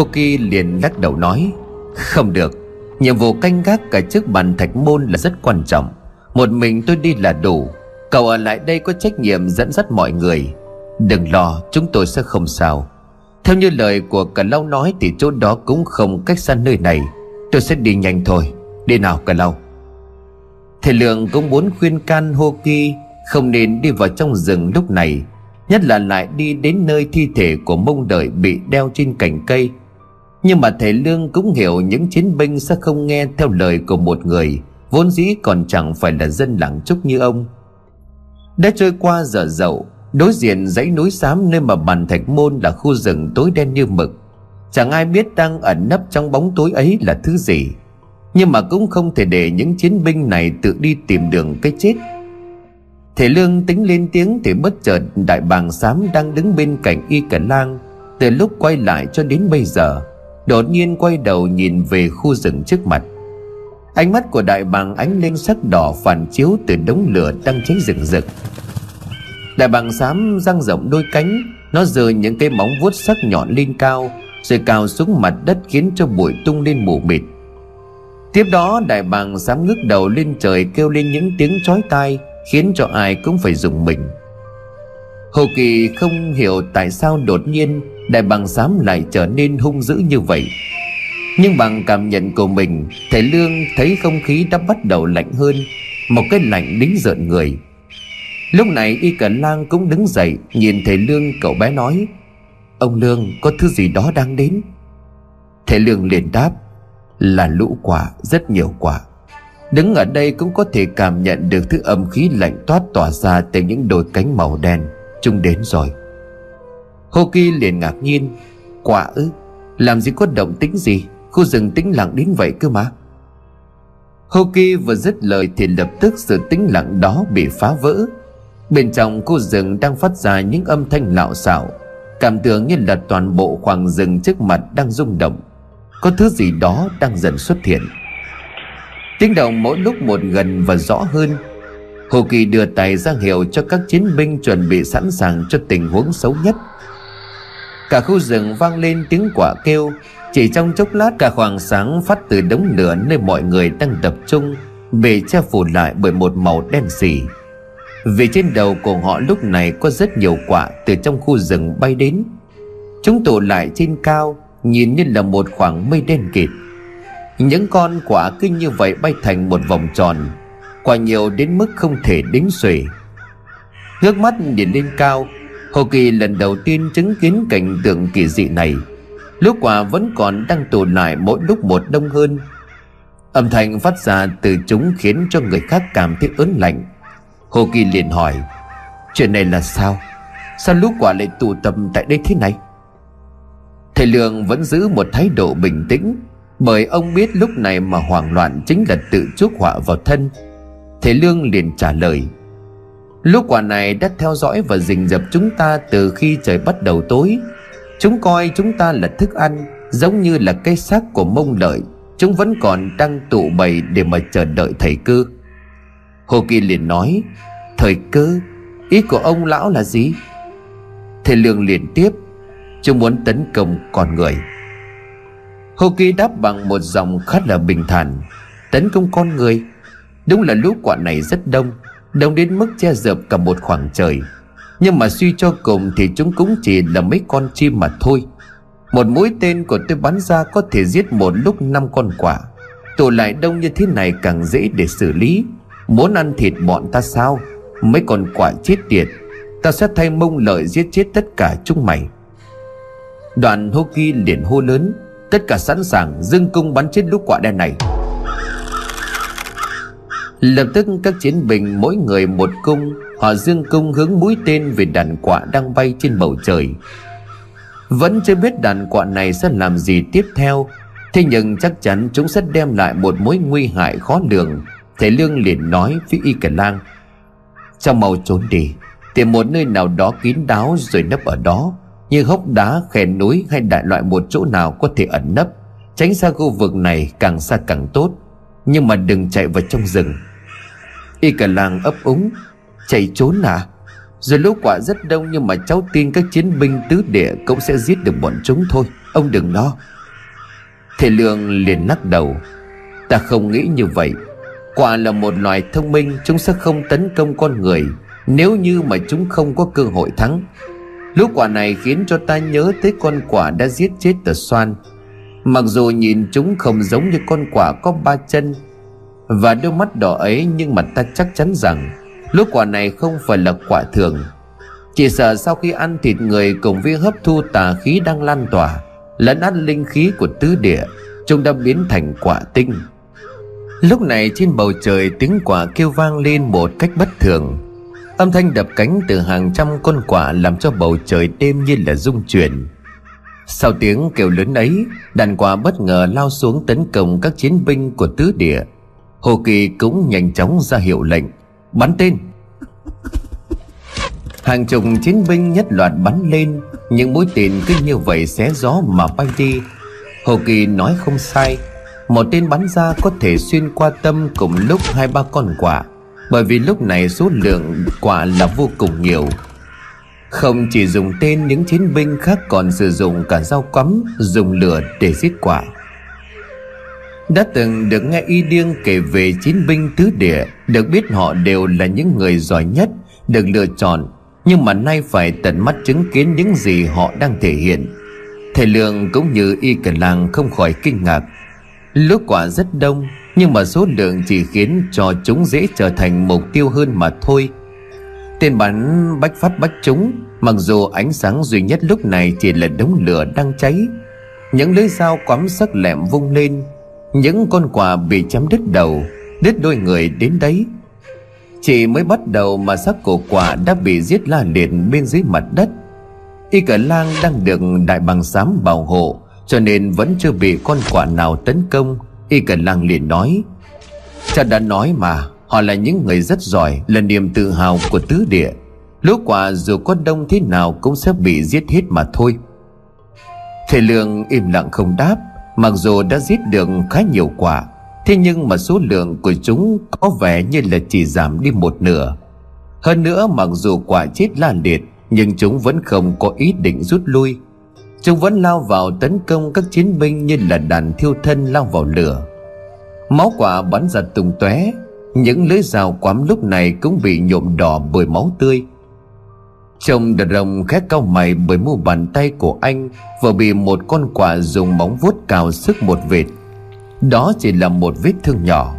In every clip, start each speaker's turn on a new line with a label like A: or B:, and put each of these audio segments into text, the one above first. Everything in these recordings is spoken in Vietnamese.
A: Hoki liền lắc đầu nói, Không được. Nhiệm vụ canh gác cả trước bàn thạch môn là rất quan trọng. Một mình tôi đi là đủ. Cậu ở lại đây có trách nhiệm dẫn dắt mọi người. Đừng lo, chúng tôi sẽ không sao. Theo như lời của cả lâu nói Thì chỗ đó cũng không cách xa nơi này. Tôi sẽ đi nhanh thôi. Đi nào cả lâu Thầy Lượng cũng muốn khuyên can Hoki Không nên đi vào trong rừng lúc này, Nhất là lại đi đến nơi thi thể của mông đợi bị đeo trên cành cây. Nhưng mà thầy Lương cũng hiểu những chiến binh sẽ không nghe theo lời của một người, Vốn dĩ còn chẳng phải là dân làng trúc như ông. Đã trôi qua giờ dậu, Đối diện dãy núi xám nơi mà bàn thạch môn là khu rừng tối đen như mực. Chẳng ai biết đang ẩn nấp trong bóng tối ấy là thứ gì. Nhưng mà cũng không thể để những chiến binh này tự đi tìm đường cái chết. Thể lương tính lên tiếng thì bất chợt đại bàng xám đang đứng bên cạnh y cả lang, Từ lúc quay lại cho đến bây giờ. Đột nhiên quay đầu nhìn về khu rừng trước mặt. Ánh mắt của đại bàng ánh lên sắc đỏ phản chiếu từ đống lửa đang cháy rừng rực. Đại bàng xám răng rộng đôi cánh, Nó giơ những cái móng vuốt sắc nhọn lên cao, Rồi cào xuống mặt đất khiến cho bụi tung lên mù mịt. Tiếp đó, đại bàng xám ngước đầu lên trời kêu lên những tiếng chói tai, Khiến cho ai cũng phải dùng mình. Hồ Kỳ không hiểu tại sao đột nhiên Đại bàng xám lại trở nên hung dữ như vậy. Nhưng bằng cảm nhận của mình, Thầy Lương thấy không khí đã bắt đầu lạnh hơn, Một cái lạnh đính rợn người. Lúc này Y Cẩn Lang cũng đứng dậy, Nhìn thầy Lương, cậu bé nói, Ông Lương, có thứ gì đó đang đến? Thầy Lương liền đáp, Là lũ quả, rất nhiều quả. Đứng ở đây cũng có thể cảm nhận được thứ âm khí lạnh toát tỏa ra từ những đôi cánh màu đen, Chúng đến rồi. Hoki liền ngạc nhiên. Quả ư? Làm gì có động tính gì? Khu rừng tĩnh lặng đến vậy cơ mà. Hoki vừa dứt lời Thì lập tức sự tĩnh lặng đó bị phá vỡ. Bên trong khu rừng đang phát ra những âm thanh lạo xạo. Cảm tưởng như là toàn bộ khoảng rừng trước mặt đang rung động. Có thứ gì đó đang dần xuất hiện. Tiếng động mỗi lúc một gần và rõ hơn. Hồ Kỳ đưa tay ra hiệu cho các chiến binh chuẩn bị sẵn sàng cho tình huống xấu nhất. Cả khu rừng vang lên tiếng quả kêu. Chỉ trong chốc lát, cả khoảng sáng phát từ đống lửa nơi mọi người đang tập trung, Bị che phủ lại bởi một màu đen xỉ Vì trên đầu của họ lúc này có rất nhiều quả từ trong khu rừng bay đến. Chúng tụ lại trên cao, Nhìn như là một khoảng mây đen kịt. Những con quả kinh như vậy bay thành một vòng tròn, Quả nhiều đến mức không thể đếm xuể. Ngước mắt nhìn lên cao Hồ Kỳ lần đầu tiên chứng kiến cảnh tượng kỳ dị này. Lúc quả vẫn còn đang tụ lại mỗi lúc một đông hơn. Âm thanh phát ra từ chúng khiến cho người khác cảm thấy ớn lạnh. Hồ Kỳ liền hỏi, Chuyện này là sao? Sao lúc quả lại tụ tập tại đây thế này? Thầy Lượng vẫn giữ một thái độ bình tĩnh, bởi ông biết lúc này mà hoảng loạn chính là tự chuốc họa vào thân. Thầy Lương liền trả lời Lúc quả này đã theo dõi và rình rập chúng ta từ khi trời bắt đầu tối. Chúng coi chúng ta là thức ăn, Giống như là cây xác của mông lợi. Chúng vẫn còn đang tụ bầy để mà chờ đợi thầy cơ. Hồ Kỳ liền nói, Thời cơ? Ý của ông lão là gì? Thầy Lương liền tiếp, Chúng muốn tấn công con người. Hô Kỳ đáp bằng một giọng khá là bình thản, Tấn công con người? Đúng là lũ quả này rất đông. Đông đến mức che dợp cả một khoảng trời. Nhưng mà suy cho cùng thì chúng cũng chỉ là mấy con chim mà thôi. Một mũi tên của tôi bắn ra có thể giết một lúc năm con quả Tụ lại đông như thế này càng dễ để xử lý. Muốn ăn thịt bọn ta sao? Mấy con quả chết tiệt. Ta sẽ thay mông lợi giết chết tất cả chúng mày. Đoạn Hô ghi liền hô lớn. Tất cả sẵn sàng dưng cung bắn chết lũ quả đen này. Lập tức các chiến binh mỗi người một cung, Họ dương cung hướng mũi tên về đàn quạ đang bay trên bầu trời. Vẫn chưa biết đàn quạ này sẽ làm gì tiếp theo, Thế nhưng chắc chắn chúng sẽ đem lại một mối nguy hại khó lường, Thầy Lương liền nói với Y Cả Lang. Trong mau trốn đi, Tìm một nơi nào đó kín đáo rồi nấp ở đó, như hốc đá, khe núi hay đại loại một chỗ nào có thể ẩn nấp, tránh xa khu vực này càng xa càng tốt. Nhưng mà đừng chạy vào trong rừng y cả làng ấp úng, chạy trốn à? Rồi lũ quả rất đông nhưng mà cháu tin các chiến binh tứ địa cũng sẽ giết được bọn chúng thôi. Ông đừng lo. Thầy Lương liền lắc đầu. Ta không nghĩ như vậy. Quả là một loài thông minh, Chúng sẽ không tấn công con người. Nếu như mà chúng không có cơ hội thắng. Lũ quả này khiến cho ta nhớ tới con quả đã giết chết tờ xoan. Mặc dù nhìn chúng không giống như con quả có ba chân và đôi mắt đỏ ấy Nhưng mà ta chắc chắn rằng lúa quả này không phải là quả thường. Chỉ sợ sau khi ăn thịt người Cùng với hấp thu tà khí đang lan tỏa Lẫn ăn linh khí của tứ địa, Chúng đã biến thành quả tinh. Lúc này trên bầu trời tiếng quả kêu vang lên một cách bất thường. Âm thanh đập cánh từ hàng trăm con quả làm cho bầu trời đêm như là rung chuyển. Sau tiếng kêu lớn ấy, Đàn quả bất ngờ lao xuống tấn công các chiến binh của tứ địa. Hồ Kỳ cũng nhanh chóng ra hiệu lệnh, Bắn tên. Hàng chục chiến binh nhất loạt bắn lên, Những mũi tên cứ như vậy xé gió mà bay đi. Hồ Kỳ nói không sai, Một tên bắn ra có thể xuyên qua tâm cùng lúc hai ba con quả, Bởi vì lúc này số lượng quả là vô cùng nhiều. Không chỉ dùng tên, những chiến binh khác còn sử dụng cả dao quắm Dùng lửa để giết quả đã từng được nghe y điêng kể về chiến binh tứ địa, Được biết họ đều là những người giỏi nhất, Được lựa chọn. Nhưng mà nay phải tận mắt chứng kiến những gì họ đang thể hiện. Thầy Lượng cũng như y cần làng không khỏi kinh ngạc. Lúc quả rất đông, Nhưng mà số lượng chỉ khiến cho chúng dễ trở thành mục tiêu hơn mà thôi. Tên bắn bách phát bách chúng, Mặc dù ánh sáng duy nhất lúc này chỉ là đống lửa đang cháy, Những lưỡi dao quắm sắc lẹm vung lên những con quà bị chém đứt đầu, Đứt đôi người đến đấy. Chỉ mới bắt đầu mà xác cổ quả đã bị giết la liệt bên dưới mặt đất. Y cả lang đang được đại bằng xám bảo hộ, Cho nên vẫn chưa bị con quả nào tấn công. Y cả lang liền nói, Cha đã nói mà, Họ là những người rất giỏi, Là niềm tự hào của tứ địa. Lũ quả dù có đông thế nào Cũng sẽ bị giết hết mà thôi. Thầy Lương im lặng không đáp. Mặc dù đã giết được khá nhiều quả, Thế nhưng mà số lượng của chúng có vẻ như là chỉ giảm đi một nửa. Hơn nữa, mặc dù quả chết lan liệt, Nhưng chúng vẫn không có ý định rút lui. Chúng vẫn lao vào tấn công các chiến binh như là đàn thiêu thân lao vào lửa. Máu quả bắn ra tung tóe, Những lưới rào quắm lúc này cũng bị nhuộm đỏ bởi máu tươi. Trông đợt rồng khét cao mày bởi mu bàn tay của anh Vừa bị một con quả dùng móng vuốt cào sức một vệt. Đó chỉ là một vết thương nhỏ.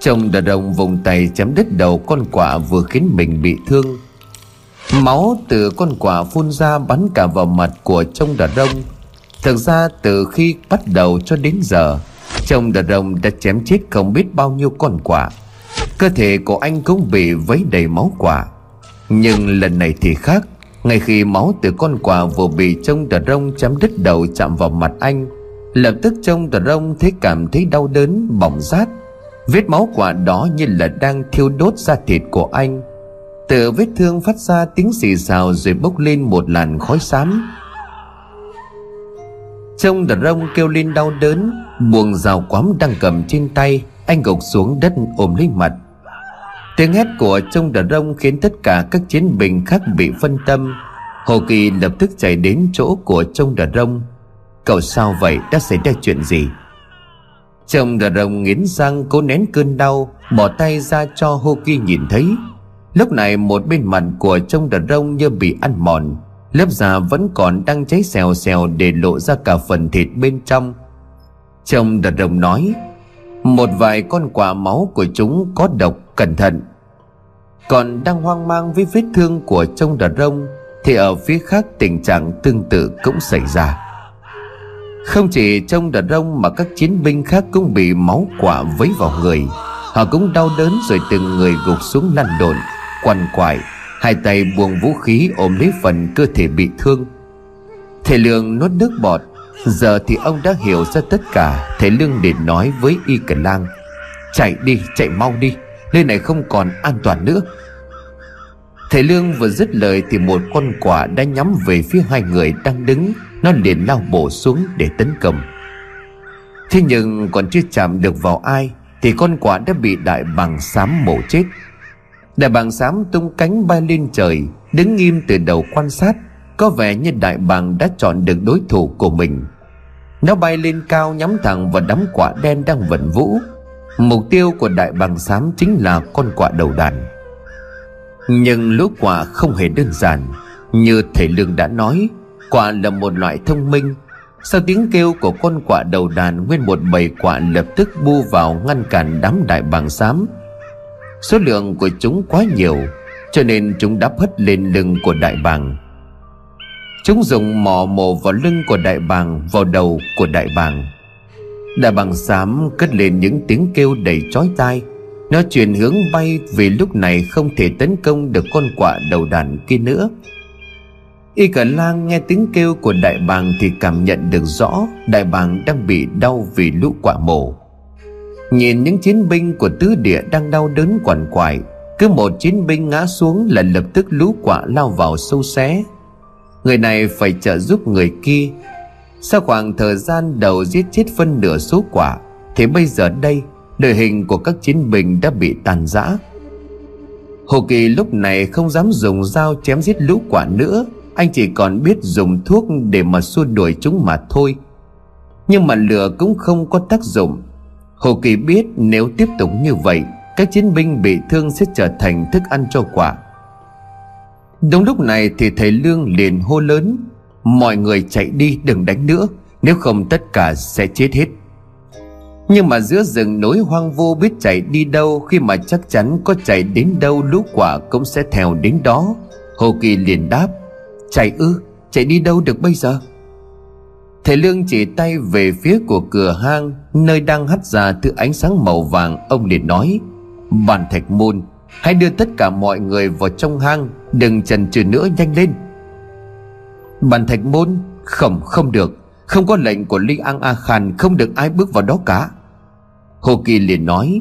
A: Trông đợt rồng vùng tay chém đứt đầu con quả vừa khiến mình bị thương. Máu từ con quả phun ra bắn cả vào mặt của trông đợt rồng. Thực ra từ khi bắt đầu cho đến giờ, Trông đợt rồng đã chém chết không biết bao nhiêu con quả Cơ thể của anh cũng bị vấy đầy máu quả nhưng lần này thì khác. Ngay khi máu từ con quà vừa bị trông tờ rông chấm đứt đầu chạm vào mặt anh, Lập tức trông tờ rông thấy cảm thấy đau đớn, bỏng rát. Vết máu quả đó như là đang thiêu đốt da thịt của anh. Từ vết thương phát ra tiếng xì xào rồi bốc lên một làn khói xám. Trông tờ rông kêu lên đau đớn, Buồng rào quắm đang cầm trên tay, Anh gục xuống đất ôm lấy mặt. Tiếng hét của trông đàn rông khiến tất cả các chiến binh khác bị phân tâm. Hồ Kỳ lập tức chạy đến chỗ của trông đàn rông Cậu sao vậy? Đã xảy ra chuyện gì? Trông đàn rông nghiến răng cố nén cơn đau, Bỏ tay ra cho Hồ Kỳ nhìn thấy. Lúc này một bên mặt của trông đàn rông như bị ăn mòn, Lớp da vẫn còn đang cháy xèo xèo để lộ ra cả phần thịt bên trong. Trông đàn rông nói, Một vài con quả máu của chúng có độc, cẩn thận còn đang hoang mang với vết thương của trông đàn rông thì ở phía khác tình trạng tương tự cũng xảy ra. Không chỉ trông đàn rông mà các chiến binh khác cũng bị máu quả vấy vào người. Họ cũng đau đớn rồi từng người gục xuống lăn đồn, quằn quại, hai tay buông vũ khí ôm lấy phần cơ thể bị thương. Thầy lương nuốt nước bọt. Giờ thì ông đã hiểu ra tất cả, thầy lương để nói với y cẩn lang, chạy đi, chạy mau đi. Nơi này không còn an toàn nữa. Thầy Lương vừa dứt lời Thì một con quả đã nhắm về phía hai người đang đứng. Nó liền lao bổ xuống để tấn công. Thế nhưng còn chưa chạm được vào ai Thì con quả đã bị đại bằng xám mổ chết. Đại bàng xám tung cánh bay lên trời, Đứng nghiêm từ đầu quan sát. Có vẻ như đại bàng đã chọn được đối thủ của mình. Nó bay lên cao nhắm thẳng vào đám quả đen đang vận vũ. Mục tiêu của đại bàng xám chính là con quạ đầu đàn. Nhưng lũ quạ không hề đơn giản. Như thầy Lương đã nói, Quạ là một loại thông minh. Sau tiếng kêu của con quạ đầu đàn, Nguyên một bầy quạ lập tức bu vào ngăn cản đám đại bàng xám Số lượng của chúng quá nhiều, Cho nên chúng đáp hất lên lưng của đại bàng. Chúng dùng mò mổ vào lưng của đại bàng, Vào đầu của đại bàng. Đại bàng xám cất lên những tiếng kêu đầy chói tai. Nó chuyển hướng bay vì lúc này không thể tấn công được con quạ đầu đàn kia nữa. Y cả lang nghe tiếng kêu của đại bàng thì cảm nhận được rõ Đại bàng đang bị đau vì lũ quạ mổ. Nhìn những chiến binh của tứ địa đang đau đớn quằn quại, Cứ một chiến binh ngã xuống là lập tức lũ quạ lao vào sâu xé. Người này phải trợ giúp người kia sau khoảng thời gian đầu giết chết phân nửa số quả, Thì bây giờ đây Đội hình của các chiến binh đã bị tàn rã. Hồ Kỳ lúc này không dám dùng dao chém giết lũ quả nữa, Anh chỉ còn biết dùng thuốc để mà xua đuổi chúng mà thôi. Nhưng mà lửa cũng không có tác dụng. Hồ Kỳ biết nếu tiếp tục như vậy, Các chiến binh bị thương sẽ trở thành thức ăn cho quả. Đúng lúc này thì thầy Lương liền hô lớn Mọi người chạy đi, đừng đánh nữa. Nếu không, tất cả sẽ chết hết. Nhưng mà giữa rừng núi hoang vu biết chạy đi đâu, Khi mà chắc chắn có chạy đến đâu, lũ quả cũng sẽ theo đến đó. Hồ Kỳ liền đáp, Chạy ư? Chạy đi đâu được bây giờ? Thầy Lương chỉ tay về phía của cửa hang, Nơi đang hắt ra thứ ánh sáng màu vàng. Ông liền nói Bàn thạch môn, Hãy đưa tất cả mọi người vào trong hang. Đừng chần chừ nữa, nhanh lên. Bàn thạch môn Không không được. Không có lệnh của Linh An A Khan, Không được ai bước vào đó cả. Hồ Kỳ liền nói,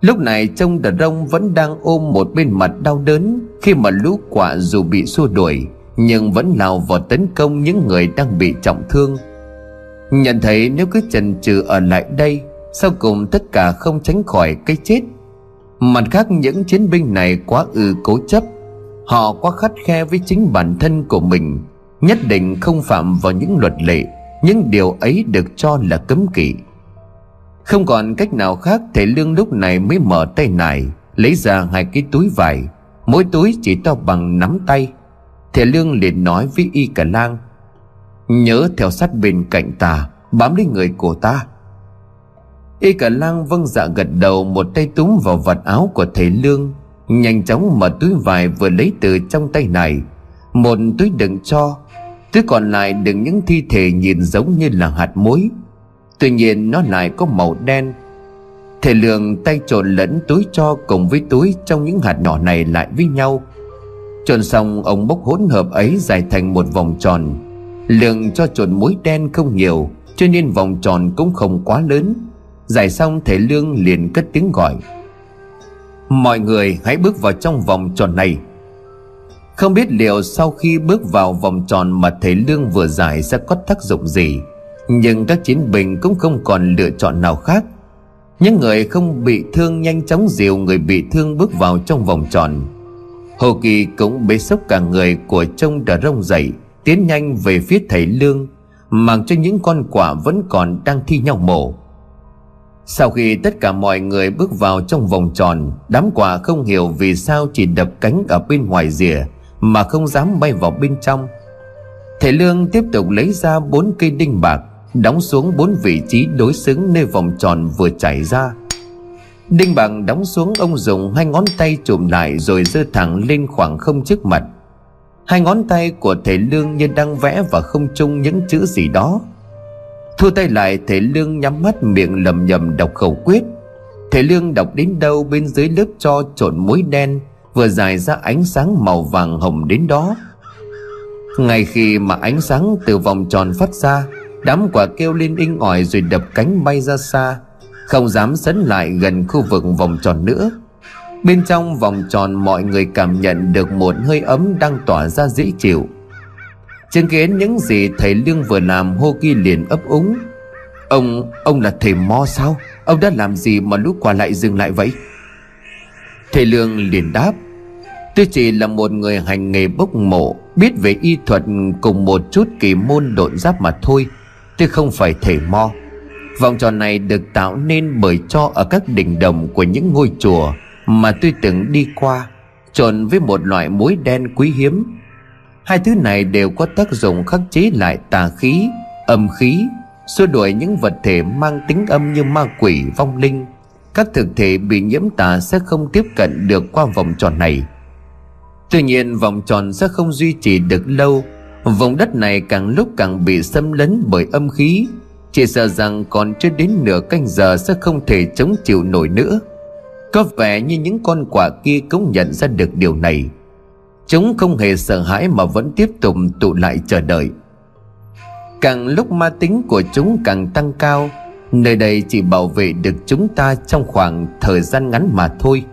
A: Lúc này trông đà rông vẫn đang ôm một bên mặt đau đớn. Khi mà lũ quạ dù bị xua đuổi, nhưng vẫn lao vào tấn công những người đang bị trọng thương. Nhận thấy nếu cứ chần chừ ở lại đây, sau cùng tất cả không tránh khỏi cái chết. Mặt khác, những chiến binh này quá ư cố chấp. Họ quá khắt khe với chính bản thân của mình nhất định không phạm vào những luật lệ, những điều ấy được cho là cấm kỵ. Không còn cách nào khác, thầy lương lúc này mới mở tay nải, lấy ra hai cái túi vải. Mỗi túi chỉ to bằng nắm tay. Thầy Lương liền nói với Y Cả Lang, Nhớ theo sát bên cạnh ta, Bám lấy người của ta. Y Cả Lang vâng dạ gật đầu Một tay túm vào vật áo của thầy Lương, Nhanh chóng mở túi vải vừa lấy từ trong tay này một túi đựng cho, Túi còn lại đựng những thi thể nhìn giống như là hạt muối. Tuy nhiên nó lại có màu đen. Thể Lương tay trộn lẫn túi cho cùng với túi trong những hạt nhỏ này lại với nhau. Trộn xong, ông bốc hỗn hợp ấy dài thành một vòng tròn. Lượng cho trộn muối đen không nhiều, Cho nên vòng tròn cũng không quá lớn. Giải xong, thầy Lương liền cất tiếng gọi. Mọi người hãy bước vào trong vòng tròn này. Không biết liệu sau khi bước vào vòng tròn mà thầy Lương vừa giải sẽ có tác dụng gì, Nhưng các chiến binh cũng không còn lựa chọn nào khác. Những người không bị thương nhanh chóng dìu người bị thương bước vào trong vòng tròn. Hồ Kỳ cũng bế sốc cả người của trông đà rông dậy, Tiến nhanh về phía thầy Lương, Mang cho những con quả vẫn còn đang thi nhau mổ. Sau khi tất cả mọi người bước vào trong vòng tròn, Đám quả không hiểu vì sao chỉ đập cánh ở bên ngoài rìa. Mà không dám bay vào bên trong. Thầy Lương tiếp tục lấy ra bốn cây đinh bạc, Đóng xuống bốn vị trí đối xứng nơi vòng tròn vừa chảy ra. Đinh bạc đóng xuống, ông dùng hai ngón tay chụm lại rồi giơ thẳng lên khoảng không trước mặt. Hai ngón tay của thầy Lương như đang vẽ và không chung những chữ gì đó. Thu tay lại, thầy Lương nhắm mắt miệng lầm nhầm đọc khẩu quyết. Thầy Lương đọc đến đâu bên dưới lớp cho trộn muối đen. Vừa dài ra ánh sáng màu vàng hồng đến đó. Ngay khi mà ánh sáng từ vòng tròn phát ra, Đám quả kêu lên inh ỏi rồi đập cánh bay ra xa, không dám sấn lại gần khu vực vòng tròn nữa. Bên trong vòng tròn mọi người cảm nhận được một hơi ấm đang tỏa ra dễ chịu. Chứng kiến những gì thầy lương vừa làm, hô ghi liền ấp úng. Ông ông là thầy mo sao? Ông đã làm gì mà lúc qua lại dừng lại vậy? Thầy Lương liền đáp Tôi chỉ là một người hành nghề bốc mộ Biết về y thuật cùng một chút kỳ môn độn giáp mà thôi Tôi không phải thầy mo. Vòng tròn này được tạo nên bởi cho ở các đỉnh đồng của những ngôi chùa Mà tôi từng đi qua Trộn với một loại muối đen quý hiếm. Hai thứ này đều có tác dụng khắc chế lại tà khí, âm khí Xua đuổi những vật thể mang tính âm như ma quỷ, vong linh. Các thực thể bị nhiễm tà sẽ không tiếp cận được qua vòng tròn này. Tuy nhiên, vòng tròn sẽ không duy trì được lâu. Vùng đất này càng lúc càng bị xâm lấn bởi âm khí. Chỉ sợ rằng còn chưa đến nửa canh giờ sẽ không thể chống chịu nổi nữa. Có vẻ như những con quả kia cũng nhận ra được điều này. Chúng không hề sợ hãi mà vẫn tiếp tục tụ lại chờ đợi. Càng lúc ma tính của chúng càng tăng cao Nơi đây chỉ bảo vệ được chúng ta trong khoảng thời gian ngắn mà thôi.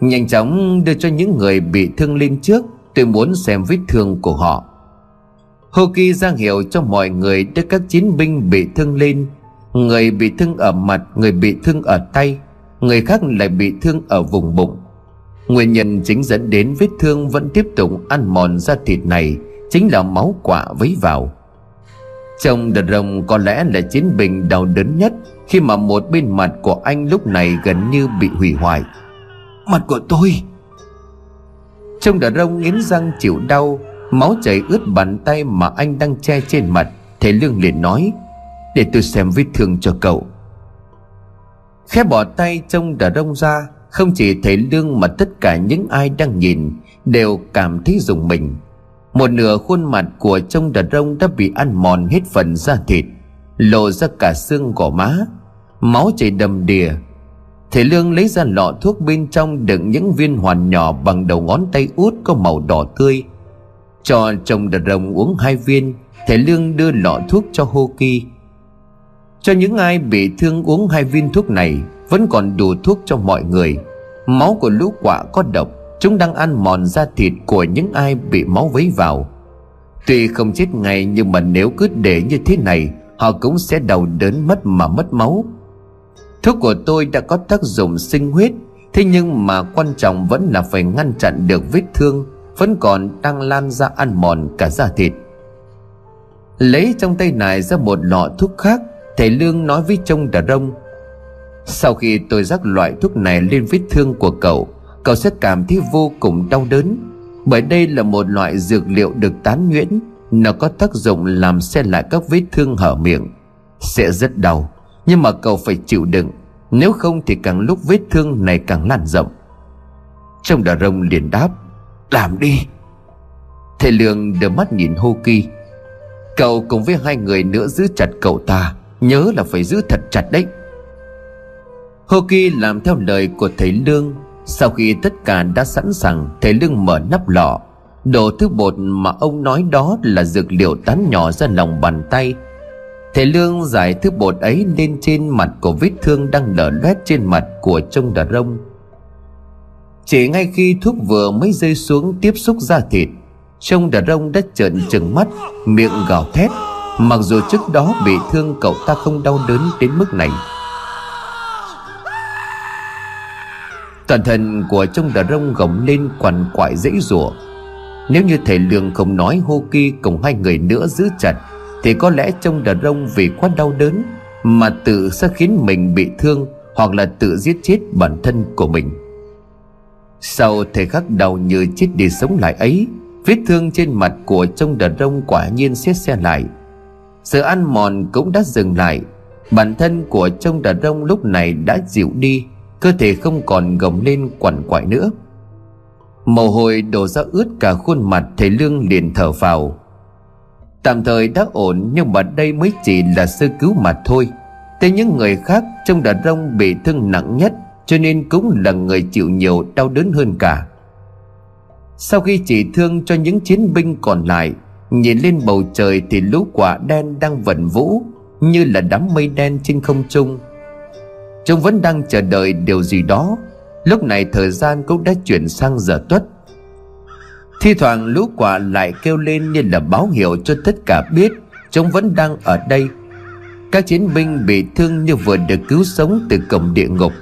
A: Nhanh chóng đưa cho những người bị thương lên trước Tôi muốn xem vết thương của họ. Hoki ra hiệu cho mọi người đưa các chiến binh bị thương lên. Người bị thương ở mặt, người bị thương ở tay Người khác lại bị thương ở vùng bụng. Nguyên nhân chính dẫn đến vết thương vẫn tiếp tục ăn mòn da thịt này Chính là máu quả vấy vào. Trong đợt rồng có lẽ là chiến binh đau đớn nhất Khi mà một bên mặt của anh lúc này gần như bị hủy hoại. Mặt của tôi. Trong đợt rông nghiến răng chịu đau Máu chảy ướt bàn tay mà anh đang che trên mặt Thầy Lương liền nói Để tôi xem vết thương cho cậu. Khẽ bỏ tay trong đợt rông ra không chỉ thầy Lương mà tất cả những ai đang nhìn Đều cảm thấy dùng mình một nửa khuôn mặt của trông đợt rông đã bị ăn mòn hết phần da thịt, Lộ ra cả xương gò má, Máu chảy đầm đìa. Thầy Lương lấy ra lọ thuốc bên trong đựng những viên hoàn nhỏ bằng đầu ngón tay út có màu đỏ tươi. Cho chồng đợt rồng uống hai viên, Thầy Lương đưa lọ thuốc cho Hô Kỳ Cho những ai bị thương uống hai viên thuốc này, vẫn còn đủ thuốc cho mọi người. Máu của lũ quạ có độc chúng đang ăn mòn da thịt của những ai bị máu vấy vào. Tuy không chết ngay, nhưng mà nếu cứ để như thế này, họ cũng sẽ đau đớn mất mà mất máu. Thuốc của tôi đã có tác dụng sinh huyết, thế nhưng mà quan trọng vẫn là phải ngăn chặn được vết thương, vẫn còn đang lan ra ăn mòn cả da thịt. Lấy trong tay này ra một lọ thuốc khác, thầy lương nói với trông đà rông, sau khi tôi rắc loại thuốc này lên vết thương của cậu Cậu sẽ cảm thấy vô cùng đau đớn. Bởi đây là một loại dược liệu được tán nhuyễn. Nó có tác dụng làm xe lại các vết thương hở miệng. Sẽ rất đau, Nhưng mà cậu phải chịu đựng. Nếu không thì càng lúc vết thương này càng lan rộng. Trong đà rông liền đáp, Làm đi. Thầy Lương đưa mắt nhìn Hô Kỳ Cậu cùng với hai người nữa giữ chặt cậu ta, Nhớ là phải giữ thật chặt đấy. Hoki làm theo lời của thầy Lương sau khi tất cả đã sẵn sàng, Thầy Lương mở nắp lọ. Đổ thứ bột mà ông nói đó là dược liệu tán nhỏ ra lòng bàn tay. Thầy Lương giải thứ bột ấy lên trên mặt của vết thương đang đỡ loét trên mặt của trông đà rông. Chỉ ngay khi thuốc vừa mới rơi xuống tiếp xúc da thịt, Trông đà rông đã trợn trừng mắt, Miệng gào thét. Mặc dù trước đó bị thương, cậu ta không đau đớn đến mức này. Toàn thân của trông đà rông gồng lên quằn quại dãy rủa. Nếu như thầy Lương không nói hô kỳ cùng hai người nữa giữ chặt, Thì có lẽ trông đà rông vì quá đau đớn Mà tự sẽ khiến mình bị thương Hoặc là tự giết chết bản thân của mình. Sau thời khắc đau như chết đi sống lại ấy, Vết thương trên mặt của trông đà rông quả nhiên xét xe lại. Sự ăn mòn cũng đã dừng lại, Bản thân của trông đà rông lúc này đã dịu đi cơ thể không còn gồng lên quằn quại nữa. Mồ hôi đổ ra ướt cả khuôn mặt thầy lương liền thở vào tạm thời đã ổn, nhưng mà đây mới chỉ là sơ cứu mà thôi. Thế những người khác trong đàn rông bị thương nặng nhất, cho nên cũng là người chịu nhiều đau đớn hơn cả. Sau khi chỉ thương cho những chiến binh còn lại, nhìn lên bầu trời thì lũ quả đen đang vẩn vũ, như là đám mây đen trên không trung. Chúng vẫn đang chờ đợi điều gì đó. Lúc này thời gian cũng đã chuyển sang giờ tuất. Thi thoảng lũ quả lại kêu lên như là báo hiệu cho tất cả biết Chúng vẫn đang ở đây. Các chiến binh bị thương như vừa được cứu sống từ cổng địa ngục.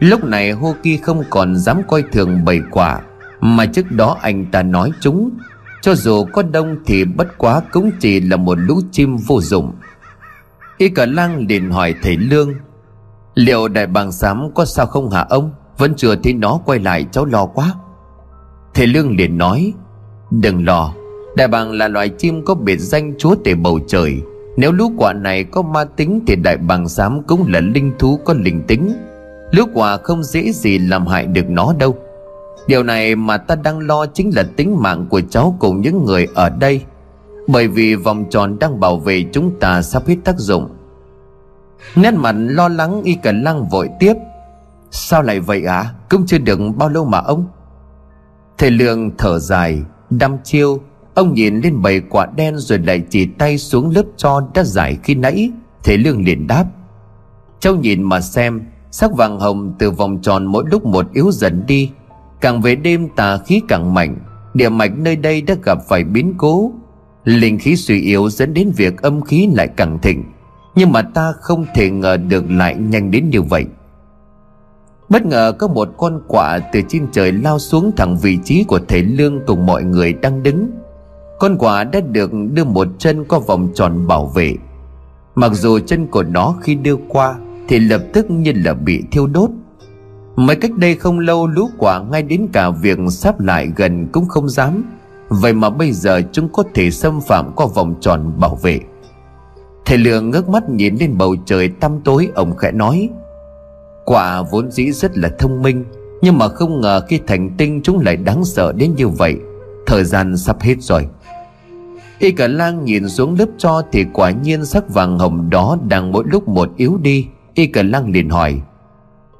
A: Lúc này Hô Ki không còn dám coi thường bầy quả Mà trước đó anh ta nói chúng, Cho dù có đông thì bất quá cũng chỉ là một lũ chim vô dụng. Y cả lang liền hỏi thầy Lương Liệu đại bàng xám có sao không hả ông? Vẫn chưa thấy nó quay lại, cháu lo quá. Thầy Lương liền nói, Đừng lo, Đại bàng là loài chim có biệt danh chúa tể bầu trời. Nếu lũ quả này có ma tính Thì đại bàng xám cũng là linh thú có linh tính. Lũ quả không dễ gì làm hại được nó đâu. Điều này mà ta đang lo chính là tính mạng của cháu cùng những người ở đây. Bởi vì vòng tròn đang bảo vệ chúng ta sắp hết tác dụng. Nét mặt lo lắng y cả lăng vội tiếp. Sao lại vậy ạ? À? Cũng chưa được bao lâu mà ông. Thầy Lương thở dài, Đăm chiêu. Ông nhìn lên bầy quả đen rồi lại chỉ tay xuống lớp cho đã giải khi nãy. Thầy Lương liền đáp. Châu nhìn mà xem, Sắc vàng hồng từ vòng tròn mỗi lúc một yếu dần đi. Càng về đêm tà khí càng mạnh, Địa mạch nơi đây đã gặp phải biến cố. Linh khí suy yếu dẫn đến việc âm khí lại càng thịnh. Nhưng mà ta không thể ngờ được lại nhanh đến như vậy. Bất ngờ có một con quạ từ trên trời lao xuống thẳng vị trí của thầy Lương cùng mọi người đang đứng. Con quạ đã được đưa một chân qua vòng tròn bảo vệ. Mặc dù chân của nó khi đưa qua Thì lập tức như là bị thiêu đốt. Mới cách đây không lâu, lũ quả ngay đến cả việc sắp lại gần cũng không dám. Vậy mà bây giờ chúng có thể xâm phạm qua vòng tròn bảo vệ. Thầy lượng ngước mắt nhìn lên bầu trời tăm tối, Ông khẽ nói, Quả vốn dĩ rất là thông minh, Nhưng mà không ngờ khi thành tinh chúng lại đáng sợ đến như vậy. Thời gian sắp hết rồi. Y cả lang nhìn xuống lớp cho Thì quả nhiên sắc vàng hồng đó Đang mỗi lúc một yếu đi. Y cả lang liền hỏi,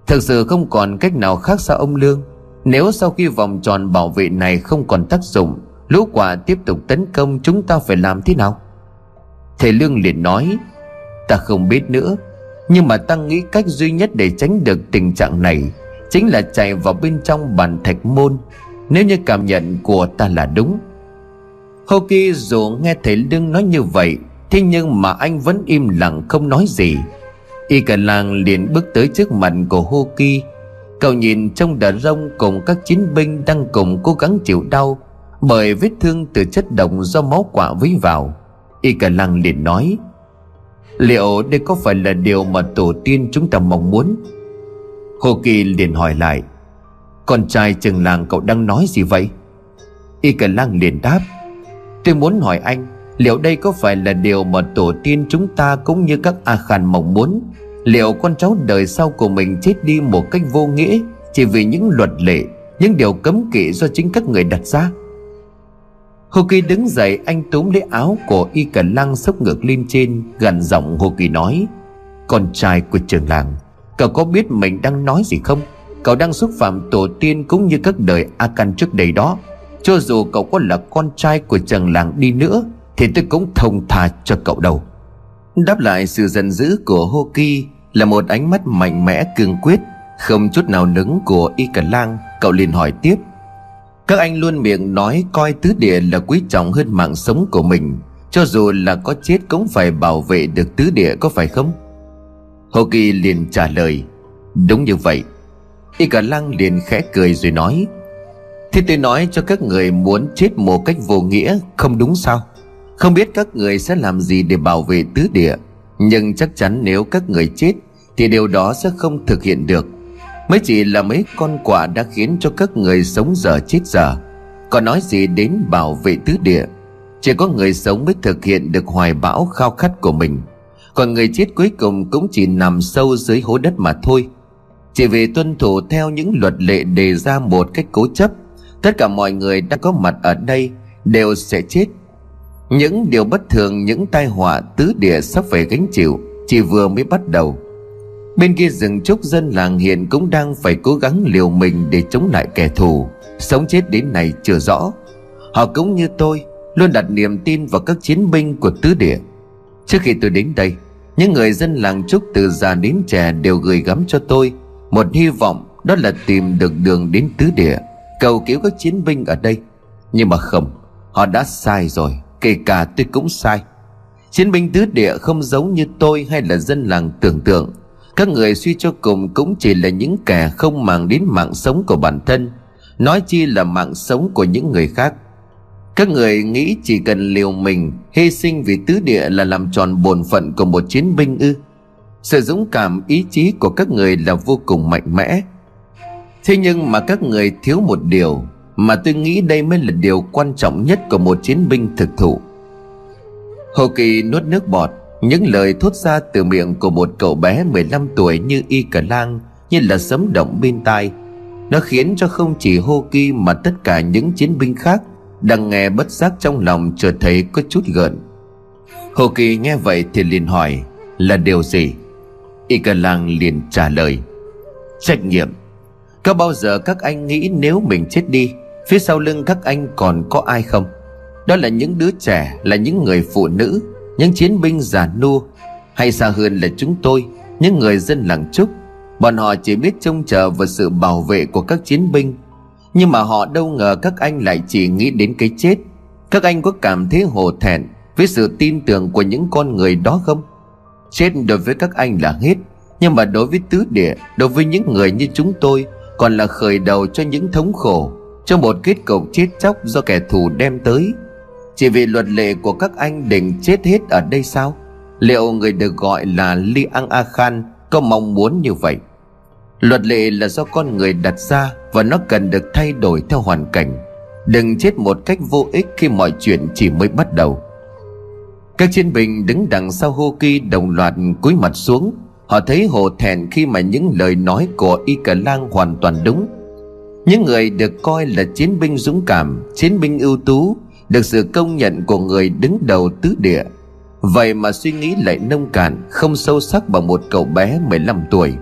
A: Thực sự không còn cách nào khác sao ông Lương? Nếu sau khi vòng tròn bảo vệ này không còn tác dụng, Lũ quả tiếp tục tấn công chúng ta phải làm thế nào? Thầy Lương liền nói, Ta không biết nữa, Nhưng mà ta nghĩ cách duy nhất để tránh được tình trạng này Chính là chạy vào bên trong bàn thạch môn. Nếu như cảm nhận của ta là đúng. Hô Kỳ dù nghe thầy Lương nói như vậy, Thế nhưng mà anh vẫn im lặng không nói gì. Y cả làng liền bước tới trước mặt của Hô Kỳ. Cậu nhìn trong đợt rông cùng các chiến binh đang cùng cố gắng chịu đau Bởi vết thương từ chất độc do máu quả vấy vào. Y cả lăng liền nói, Liệu đây có phải là điều mà tổ tiên chúng ta mong muốn? Hồ Kỳ liền hỏi lại, Con trai trường làng cậu đang nói gì vậy? Y cả lăng liền đáp, Tôi muốn hỏi anh, Liệu đây có phải là điều mà tổ tiên chúng ta cũng như các A Khan mong muốn? Liệu con cháu đời sau của mình chết đi một cách vô nghĩa Chỉ vì những luật lệ, Những điều cấm kỵ do chính các người đặt ra? Hồ Kỳ đứng dậy, anh túm lấy áo của Y cả Lăng sốc ngược lên trên Gần giọng Hồ Kỳ nói, Con trai của trường làng, Cậu có biết mình đang nói gì không? Cậu đang xúc phạm tổ tiên cũng như các đời A Căn trước đây đó. Cho dù cậu có là con trai của trường làng đi nữa, Thì tôi cũng thông tha cho cậu đâu. Đáp lại sự giận dữ của Hô Kỳ Là một ánh mắt mạnh mẽ cương quyết. Không chút nào nứng của Y Cả Lang Cậu liền hỏi tiếp các anh luôn miệng nói coi tứ địa là quý trọng hơn mạng sống của mình. Cho dù là có chết cũng phải bảo vệ được tứ địa, có phải không? Hồ Kỳ liền trả lời, Đúng như vậy. Y cả lăng liền khẽ cười rồi nói, Thế tôi nói cho các người muốn chết một cách vô nghĩa Không đúng sao? Không biết các người sẽ làm gì để bảo vệ tứ địa, Nhưng chắc chắn nếu các người chết Thì điều đó sẽ không thực hiện được. Mới chỉ là mấy con quả đã khiến cho các người sống dở chết dở Còn nói gì đến bảo vệ tứ địa Chỉ có người sống mới thực hiện được hoài bão khao khát của mình. Còn người chết cuối cùng cũng chỉ nằm sâu dưới hố đất mà thôi. Chỉ vì tuân thủ theo những luật lệ đề ra một cách cố chấp Tất cả mọi người đã có mặt ở đây đều sẽ chết. Những điều bất thường, những tai họa tứ địa sắp phải gánh chịu Chỉ vừa mới bắt đầu. Bên kia rừng trúc dân làng hiện cũng đang phải cố gắng liều mình để chống lại kẻ thù. Sống chết đến này chưa rõ. Họ cũng như tôi, Luôn đặt niềm tin vào các chiến binh của tứ địa. Trước khi tôi đến đây, Những người dân làng trúc từ già đến trẻ đều gửi gắm cho tôi Một hy vọng đó là tìm được đường đến tứ địa, Cầu cứu các chiến binh ở đây. Nhưng mà không, Họ đã sai rồi, Kể cả tôi cũng sai. Chiến binh tứ địa không giống như tôi hay là dân làng tưởng tượng. Các người suy cho cùng cũng chỉ là những kẻ không màng đến mạng sống của bản thân, Nói chi là mạng sống của những người khác. Các người nghĩ chỉ cần liều mình, Hy sinh vì tứ địa là làm tròn bổn phận của một chiến binh ư? Sự dũng cảm, ý chí của các người là vô cùng mạnh mẽ. Thế nhưng mà các người thiếu một điều, Mà tôi nghĩ đây mới là điều quan trọng nhất của một chiến binh thực thụ. Hồ Kỳ nuốt nước bọt những lời thốt ra từ miệng của một cậu bé 15 tuổi như y cả lang, Như là sấm động bên tai. Nó khiến cho không chỉ hô Kỳ mà tất cả những chiến binh khác Đang nghe bất giác trong lòng trở thấy có chút gợn. Hồ Kỳ nghe vậy thì liền hỏi, Là điều gì? Y cả lang liền trả lời, Trách nhiệm. Có bao giờ các anh nghĩ nếu mình chết đi, Phía sau lưng các anh còn có ai không? Đó là những đứa trẻ, Là những người phụ nữ. Những chiến binh già nua, Hay xa hơn là chúng tôi, Những người dân làng trúc, Bọn họ chỉ biết trông chờ vào sự bảo vệ của các chiến binh. Nhưng mà họ đâu ngờ các anh lại chỉ nghĩ đến cái chết. Các anh có cảm thấy hổ thẹn Với sự tin tưởng của những con người đó không? Chết đối với các anh là hết, Nhưng mà đối với tứ địa, Đối với những người như chúng tôi, Còn là khởi đầu cho những thống khổ, Cho một kết cục chết chóc do kẻ thù đem tới chỉ vì luật lệ của các anh định chết hết ở đây sao? Liệu người được gọi là Li Ang A Khan Có mong muốn như vậy? Luật lệ là do con người đặt ra Và nó cần được thay đổi theo hoàn cảnh. Đừng chết một cách vô ích Khi mọi chuyện chỉ mới bắt đầu. Các chiến binh đứng đằng sau Hô Kỳ đồng loạt cúi mặt xuống. Họ thấy hồ thẹn khi mà những lời nói của Y Cờ Lang hoàn toàn đúng. Những người được coi là chiến binh dũng cảm, Chiến binh ưu tú được sự công nhận của người đứng đầu tứ địa. Vậy mà suy nghĩ lại nông cạn, Không sâu sắc bằng một cậu bé 15 tuổi.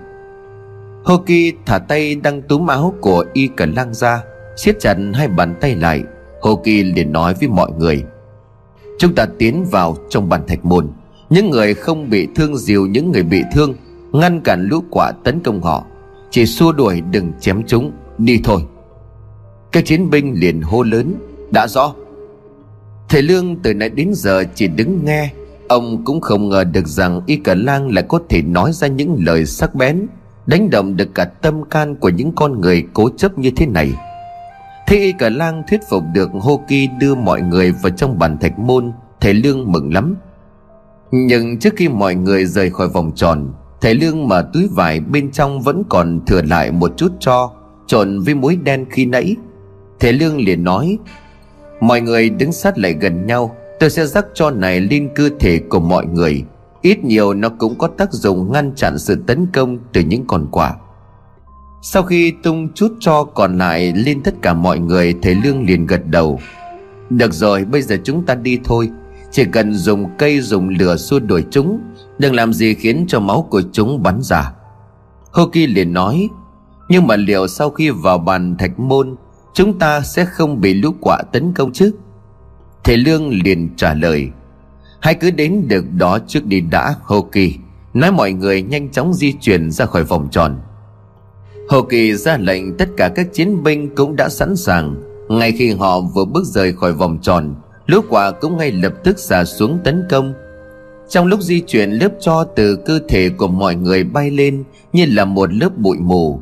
A: Hoki thả tay đang túm áo của y cả lang ra siết chặt hai bàn tay lại. Hoki liền nói với mọi người, Chúng ta tiến vào trong bàn thạch môn. Những người không bị thương dìu những người bị thương, Ngăn cản lũ quả tấn công họ. Chỉ xua đuổi đừng chém chúng, Đi thôi. Các chiến binh liền hô lớn, Đã rõ Thầy Lương từ nãy đến giờ chỉ đứng nghe. Ông cũng không ngờ được rằng Y Cả Lang lại có thể nói ra những lời sắc bén, Đánh động được cả tâm can của những con người cố chấp như thế này. Thế Y Cả Lang thuyết phục được Hô Kỳ đưa mọi người vào trong bàn thạch môn, Thầy Lương mừng lắm. Nhưng trước khi mọi người rời khỏi vòng tròn, Thầy Lương mở túi vải bên trong vẫn còn thừa lại một chút cho, Trộn với muối đen khi nãy. Thầy Lương liền nói Mọi người đứng sát lại gần nhau, Tôi sẽ rắc cho này lên cơ thể của mọi người. Ít nhiều nó cũng có tác dụng ngăn chặn sự tấn công từ những con quả. Sau khi tung chút cho còn lại lên tất cả mọi người, Thầy Lương liền gật đầu. Được rồi, bây giờ chúng ta đi thôi. Chỉ cần dùng cây dùng lửa xua đuổi chúng, Đừng làm gì khiến cho máu của chúng bắn ra. Hoki liền nói, Nhưng mà liệu sau khi vào bàn thạch môn Chúng ta sẽ không bị lũ quạ tấn công chứ Thầy Lương liền trả lời, Hãy cứ đến được đó trước đi đã, Hồ Kỳ. Nói mọi người nhanh chóng di chuyển ra khỏi vòng tròn. Hồ Kỳ ra lệnh tất cả các chiến binh cũng đã sẵn sàng. Ngay khi họ vừa bước rời khỏi vòng tròn, Lũ quả cũng ngay lập tức xả xuống tấn công. Trong lúc di chuyển, lớp cho từ cơ thể của mọi người bay lên Như là một lớp bụi mù.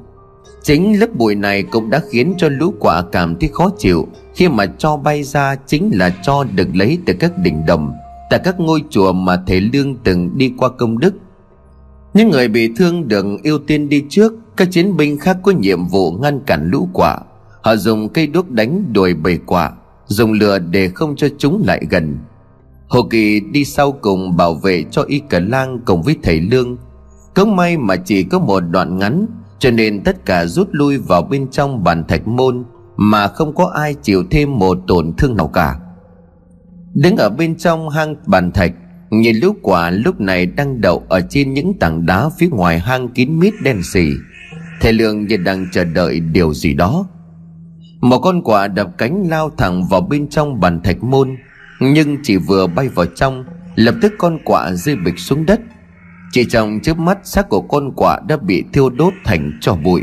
A: Chính lớp bụi này cũng đã khiến cho lũ quả cảm thấy khó chịu. Khi mà cho bay ra, chính là cho được lấy từ các đỉnh đồng, Tại các ngôi chùa mà thầy Lương từng đi qua công đức. Những người bị thương được ưu tiên đi trước, Các chiến binh khác có nhiệm vụ ngăn cản lũ quả. Họ dùng cây đuốc đánh đuổi bầy quả, Dùng lửa để không cho chúng lại gần. Hồ Kỳ đi sau cùng bảo vệ cho Y Cờ Lang cùng với thầy Lương. Cớ may mà chỉ có một đoạn ngắn cho nên tất cả rút lui vào bên trong bàn thạch môn Mà không có ai chịu thêm một tổn thương nào cả. Đứng ở bên trong hang bàn thạch, Nhìn lũ quả lúc này đang đậu ở trên những tảng đá phía ngoài hang kín mít đen xì. Thầy Lương như đang chờ đợi điều gì đó. Một con quả đập cánh lao thẳng vào bên trong bàn thạch môn, Nhưng chỉ vừa bay vào trong, Lập tức con quả rơi bịch xuống đất chỉ trong chớp mắt, xác của con quạ đã bị thiêu đốt thành tro bụi.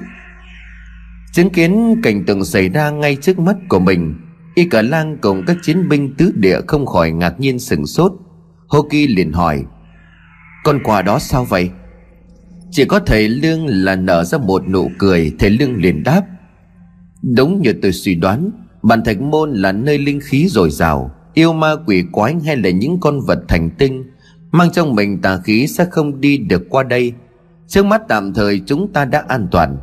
A: Chứng kiến cảnh tượng xảy ra ngay trước mắt của mình, Y cả lang cùng các chiến binh tứ địa không khỏi ngạc nhiên sửng sốt. Hoki liền hỏi, Con quạ đó sao vậy? Chỉ có thầy Lương là nở ra một nụ cười, Thầy Lương liền đáp. Đúng như tôi suy đoán, Bản thạch môn là nơi linh khí dồi dào, Yêu ma quỷ quái hay là những con vật thành tinh Mang trong mình tà khí sẽ không đi được qua đây. Trước mắt tạm thời chúng ta đã an toàn.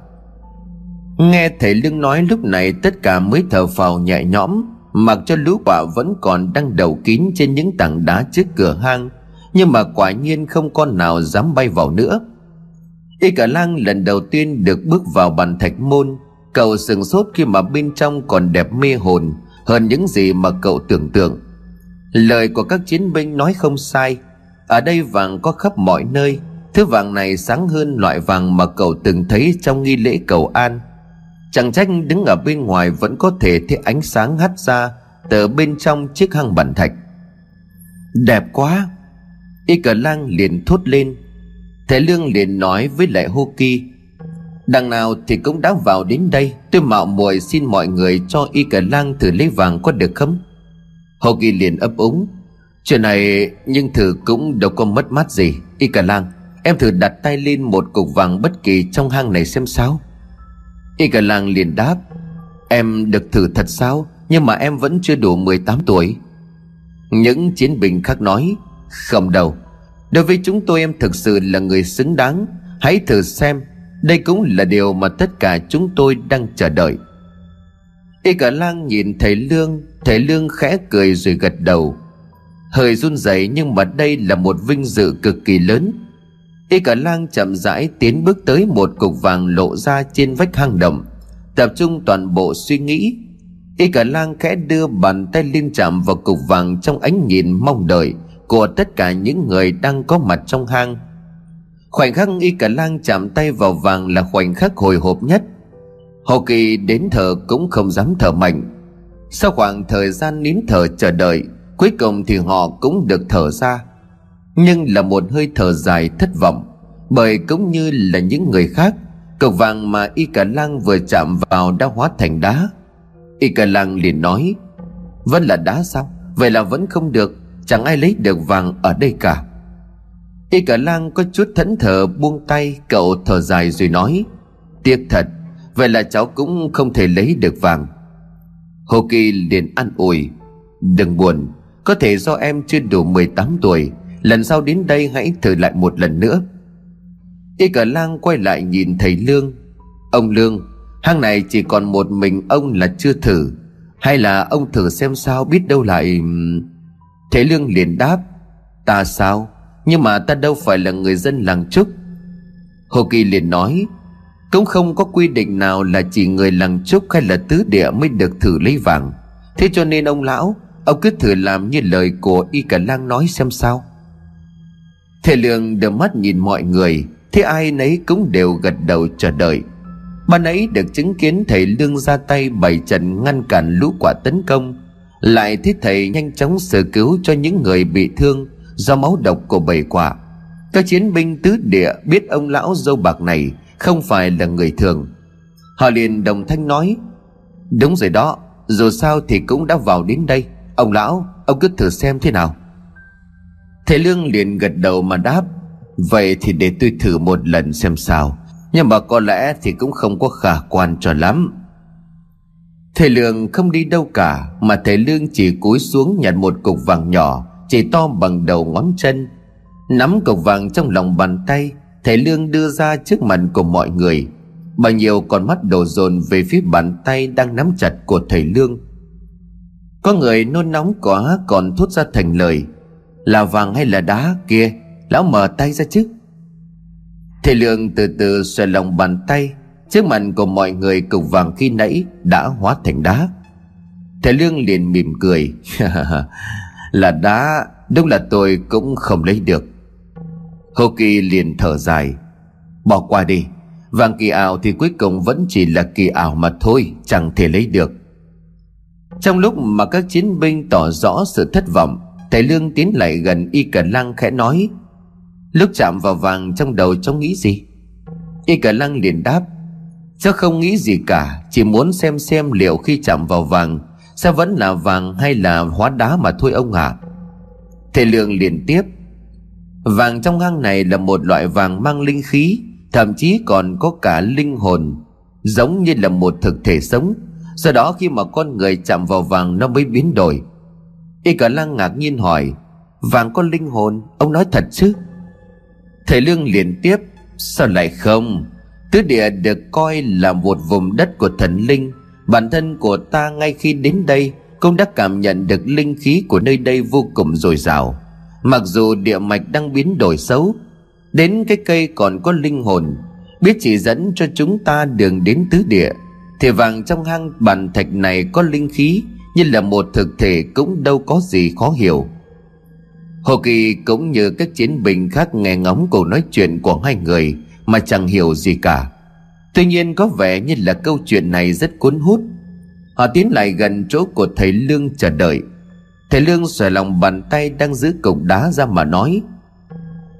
A: Nghe thầy Lương nói lúc này tất cả mới thở phào nhẹ nhõm, Mặc cho lũ quạ vẫn còn đang đầu kín trên những tảng đá trước cửa hang. Nhưng mà quả nhiên không con nào dám bay vào nữa. Y cả lang lần đầu tiên được bước vào bàn thạch môn. Cậu sừng sốt khi mà bên trong còn đẹp mê hồn Hơn những gì mà cậu tưởng tượng. Lời của các chiến binh nói không sai. Ở đây vàng có khắp mọi nơi. Thứ vàng này sáng hơn loại vàng mà cậu từng thấy trong nghi lễ cầu an. Chẳng trách đứng ở bên ngoài vẫn có thể thấy ánh sáng hắt ra Từ bên trong chiếc hang bản thạch. Đẹp quá! Y cờ lang liền thốt lên. Thầy Lương liền nói với lại Hô Kỳ Đằng nào thì cũng đã vào đến đây. Tôi mạo muội xin mọi người cho Y cờ lang thử lấy vàng có được không? Hô Kỳ liền ấp úng Chuyện này nhưng thử cũng đâu có mất mát gì. Y cả lang Em thử đặt tay lên một cục vàng bất kỳ trong hang này xem sao. Y cả lang liền đáp, Em được thử thật sao? Nhưng mà em vẫn chưa đủ 18 tuổi. Những chiến binh khác nói, Không đâu. Đối với chúng tôi em thực sự là người xứng đáng. Hãy thử xem, Đây cũng là điều mà tất cả chúng tôi đang chờ đợi. Y cả lang nhìn thầy Lương Thầy Lương khẽ cười rồi gật đầu. Hơi run rẩy nhưng mà đây là một vinh dự cực kỳ lớn. Y cả lang chậm rãi tiến bước tới một cục vàng lộ ra trên vách hang động, Tập trung toàn bộ suy nghĩ Y cả lang khẽ đưa bàn tay lên chạm vào cục vàng trong ánh nhìn mong đợi Của tất cả những người đang có mặt trong hang. Khoảnh khắc Y cả lang chạm tay vào vàng là khoảnh khắc hồi hộp nhất. Hồ Kỳ đến thở cũng không dám thở mạnh. Sau khoảng thời gian nín thở chờ đợi Cuối cùng thì họ cũng được thở ra. Nhưng là một hơi thở dài thất vọng, bởi cũng như là những người khác, cầu vàng mà y cả lang vừa chạm vào đã hóa thành đá. Y cả lang liền nói, vẫn là đá sao? Vậy là vẫn không được, chẳng ai lấy được vàng ở đây cả. Y cả lang có chút thẫn thờ buông tay, cậu thở dài rồi nói, tiếc thật, vậy là cháu cũng không thể lấy được vàng. Hồ kỳ liền an ủi, đừng buồn có thể do em chưa đủ 18 tuổi, Lần sau đến đây hãy thử lại một lần nữa. Y cả lang quay lại nhìn thầy Lương. Ông Lương, Hang này chỉ còn một mình ông là chưa thử. Hay là ông thử xem sao biết đâu lại Thầy Lương liền đáp. Ta sao? Nhưng mà ta đâu phải là người dân làng Trúc. Hồ Kỳ liền nói, Cũng không có quy định nào là chỉ người làng Trúc hay là tứ địa mới được thử lấy vàng. Thế cho nên ông lão Ông cứ thử làm như lời của Y Cả Lang nói xem sao. Thầy Lương đưa mắt nhìn mọi người, Thế ai nấy cũng đều gật đầu chờ đợi. Ban ấy được chứng kiến thầy Lương ra tay bày trận ngăn cản lũ quả tấn công, Lại thấy thầy nhanh chóng sơ cứu cho những người bị thương Do máu độc của bầy quả. Các chiến binh tứ địa biết ông lão dâu bạc này Không phải là người thường. Họ liền đồng thanh nói, Đúng rồi đó, Dù sao thì cũng đã vào đến đây. Ông lão, Ông cứ thử xem thế nào. Thầy Lương liền gật đầu mà đáp, Vậy thì để tôi thử một lần xem sao. Nhưng mà có lẽ thì cũng không có khả quan cho lắm. Thầy Lương không đi đâu cả, Mà thầy Lương chỉ cúi xuống nhặt một cục vàng nhỏ, Chỉ to bằng đầu ngón chân. Nắm cục vàng trong lòng bàn tay, Thầy Lương đưa ra trước mặt của mọi người. Bao nhiêu con mắt đổ dồn về phía bàn tay đang nắm chặt của thầy Lương. Có người nôn nóng quá còn thốt ra thành lời, là vàng hay là đá kia? Lão mở tay ra chứ. Thầy Lượng từ từ xòe lòng bàn tay, Trước mặt của mọi người cục vàng khi nãy Đã hóa thành đá. Thầy Lương liền mỉm cười. Là đá, Đúng là tôi cũng không lấy được. Hồ Kỳ liền thở dài, Bỏ qua đi, Vàng kỳ ảo thì cuối cùng vẫn chỉ là kỳ ảo mà thôi, Chẳng thể lấy được. Trong lúc mà các chiến binh tỏ rõ sự thất vọng, Thầy Lương tiến lại gần Y Cờ Lăng khẽ nói, Lúc chạm vào vàng trong đầu cháu nghĩ gì Y Cờ Lăng liền đáp, Cháu không nghĩ gì cả, Chỉ muốn xem xem liệu khi chạm vào vàng Sẽ vẫn là vàng hay là hóa đá mà thôi ông ạ à? Thầy Lương liền tiếp, Vàng trong hang này là một loại vàng mang linh khí, thậm chí còn có cả linh hồn, giống như là một thực thể sống do đó khi mà con người chạm vào vàng nó mới biến đổi. Y cả lang ngạc nhiên hỏi, vàng có linh hồn, ông nói thật chứ? Thầy lương liền tiếp, sao lại không? Tứ địa được coi là một vùng đất của thần linh. Bản thân của ta ngay khi đến đây cũng đã cảm nhận được linh khí của nơi đây vô cùng dồi dào. Mặc dù địa mạch đang biến đổi xấu, đến cái cây còn có linh hồn, biết chỉ dẫn cho chúng ta đường đến tứ địa thì vàng trong hang bàn thạch này có linh khí như là một thực thể cũng đâu có gì khó hiểu. Hồ kỳ cũng như các chiến binh khác nghe ngóng cuộc nói chuyện của hai người, mà chẳng hiểu gì cả. Tuy nhiên có vẻ như là câu chuyện này rất cuốn hút. Họ tiến lại gần chỗ của thầy lương chờ đợi. Thầy lương xòe lòng bàn tay đang giữ cục đá ra mà nói,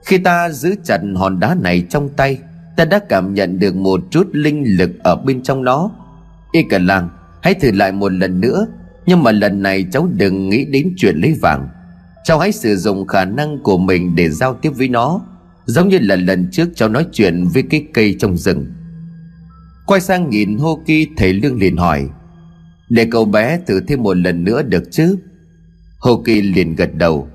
A: khi ta giữ chặt hòn đá này trong tay, ta đã cảm nhận được một chút linh lực ở bên trong nó y cả làng, hãy thử lại một lần nữa. Nhưng mà lần này cháu đừng nghĩ đến chuyện lấy vàng. Cháu hãy sử dụng khả năng của mình để giao tiếp với nó, giống như là lần trước cháu nói chuyện với cái cây trong rừng. Quay sang nhìn hô kỳ thầy lương liền hỏi, để cậu bé thử thêm một lần nữa được chứ? Hô kỳ liền gật đầu,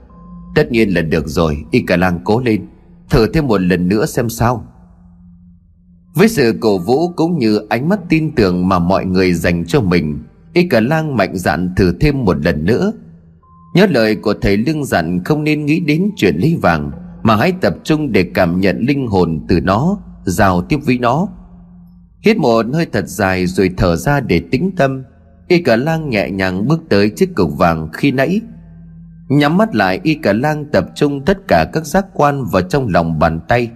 A: tất nhiên là được rồi, y cả làng cố lên, thử thêm một lần nữa xem sao với sự cổ vũ cũng như ánh mắt tin tưởng mà mọi người dành cho mình, y cả lang mạnh dạn thử thêm một lần nữa. Nhớ lời của thầy lương dặn không nên nghĩ đến chuyện lấy vàng, mà hãy tập trung để cảm nhận linh hồn từ nó, giao tiếp với nó. Hít một hơi thật dài rồi thở ra để tĩnh tâm, y cả lang nhẹ nhàng bước tới chiếc cục vàng khi nãy. Nhắm mắt lại, y cả lang tập trung tất cả các giác quan vào trong lòng bàn tay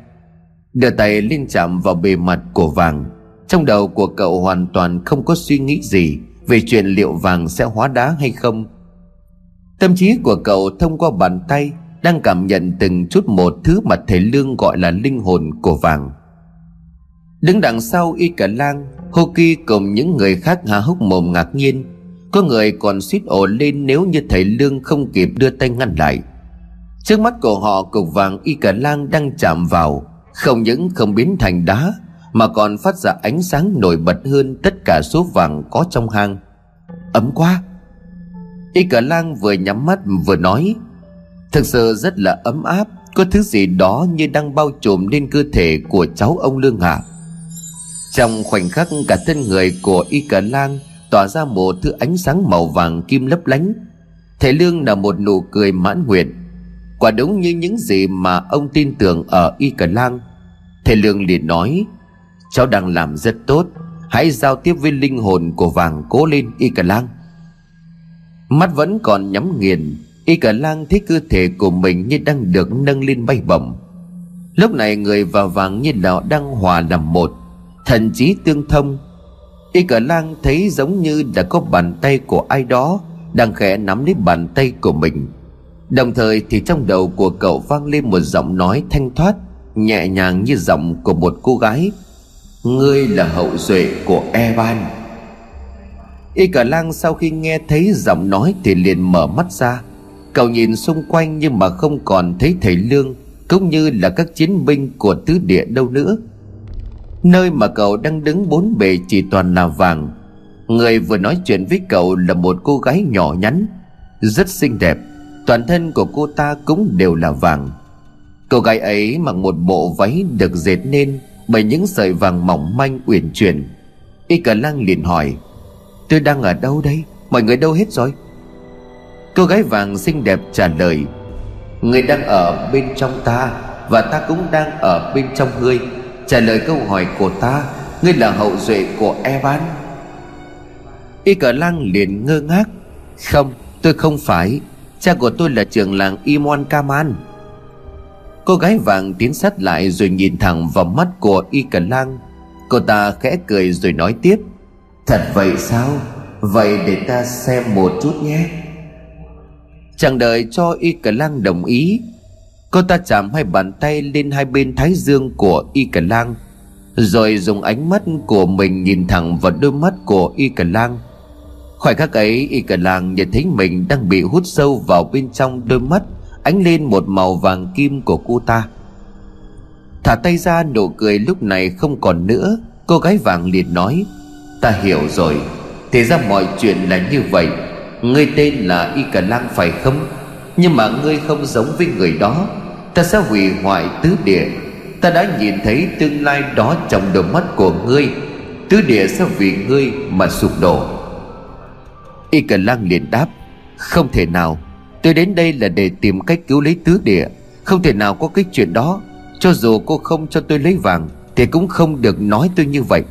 A: đưa tay lên chạm vào bề mặt của vàng. Trong đầu của cậu hoàn toàn không có suy nghĩ gì về chuyện liệu vàng sẽ hóa đá hay không. Tâm trí của cậu thông qua bàn tay đang cảm nhận từng chút một thứ mà thầy lương gọi là linh hồn của vàng. Đứng đằng sau y cả lang, hô kỳ cùng những người khác há hốc mồm ngạc nhiên. Có người còn suýt ổ lên nếu như thầy lương không kịp đưa tay ngăn lại. Trước mắt của họ, cục vàng y cả lang đang chạm vào không những không biến thành đá, mà còn phát ra ánh sáng nổi bật hơn tất cả số vàng có trong hang. Ấm quá. Y cả lang vừa nhắm mắt vừa nói, thực sự rất là ấm áp, có thứ gì đó như đang bao trùm lên cơ thể của cháu ông lương hạ trong khoảnh khắc cả thân người của y cả lang tỏa ra một thứ ánh sáng màu vàng kim lấp lánh, thầy lương là một nụ cười mãn nguyện quả đúng như những gì mà ông tin tưởng ở y cả lang thầy lương liền nói, cháu đang làm rất tốt, hãy giao tiếp với linh hồn của vàng cố lên y cả lang mắt vẫn còn nhắm nghiền y cả lang thấy cơ thể của mình như đang được nâng lên bay bổng. Lúc này người và vàng như là đang hòa làm một, thần trí tương thông. Y cả lang thấy giống như đã có bàn tay của ai đó đang khẽ nắm lấy bàn tay của mình đồng thời thì trong đầu của cậu vang lên một giọng nói thanh thoát, nhẹ nhàng như giọng của một cô gái. Ngươi là hậu duệ của evan. Y cả lang sau khi nghe thấy giọng nói thì liền mở mắt ra. Cậu nhìn xung quanh nhưng mà không còn thấy thầy lương, cũng như là các chiến binh của tứ địa đâu nữa. Nơi mà cậu đang đứng bốn bề chỉ toàn là vàng. Người vừa nói chuyện với cậu là một cô gái nhỏ nhắn, rất xinh đẹp toàn thân của cô ta cũng đều là vàng. Cô gái ấy mặc một bộ váy được dệt nên bởi những sợi vàng mỏng manh uyển chuyển. Y cả lang liền hỏi, tôi đang ở đâu đây? Mọi người đâu hết rồi? Cô gái vàng xinh đẹp trả lời, người đang ở bên trong ta và ta cũng đang ở bên trong ngươi. Trả lời câu hỏi của ta, ngươi là hậu duệ của evan y cờ lang liền ngơ ngác, không, tôi không phải cha của tôi là trưởng làng imon kaman. Cô gái vàng tiến sát lại rồi nhìn thẳng vào mắt của y cờ lang. Cô ta khẽ cười rồi nói tiếp, thật vậy sao? Vậy để ta xem một chút nhé. Chẳng đợi cho y cờ lang đồng ý. Cô ta chạm hai bàn tay lên hai bên thái dương của y cờ lang, rồi dùng ánh mắt của mình nhìn thẳng vào đôi mắt của y cờ lang khoảnh khắc ấy, y cờ làng nhận thấy mình đang bị hút sâu vào bên trong đôi mắt, ánh lên một màu vàng kim của cô ta. Thả tay ra nụ cười lúc này không còn nữa, Cô gái vàng liền nói, Ta hiểu rồi, Thì ra mọi chuyện là như vậy. Ngươi tên là Y Cà Lang phải không? Nhưng mà ngươi không giống với người đó. Ta sẽ hủy hoại tứ địa. Ta đã nhìn thấy tương lai đó trong đôi mắt của ngươi. Tứ địa sẽ vì ngươi mà sụp đổ. Y Cà Lang liền đáp, Không thể nào. Tôi đến đây là để tìm cách cứu lấy tứ địa. Không thể nào có cái chuyện đó. Cho dù cô không cho tôi lấy vàng, Thì cũng không được nói tôi như vậy.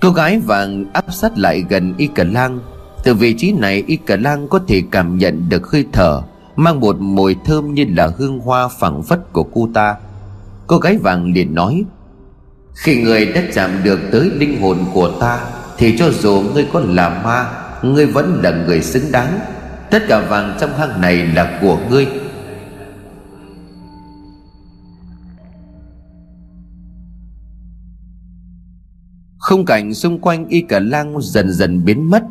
A: Cô gái vàng áp sát lại gần Y Cà Lang. Từ vị trí này, Y Cà Lang có thể cảm nhận được hơi thở, Mang một mùi thơm như là hương hoa phẳng phất của cô ta. Cô gái vàng liền nói, Khi người đã chạm được tới linh hồn của ta, Thì cho dù ngươi có là ma Ngươi vẫn là người xứng đáng. Tất cả vàng trong hang này là của ngươi. Không cảnh xung quanh y cả lang dần dần biến mất.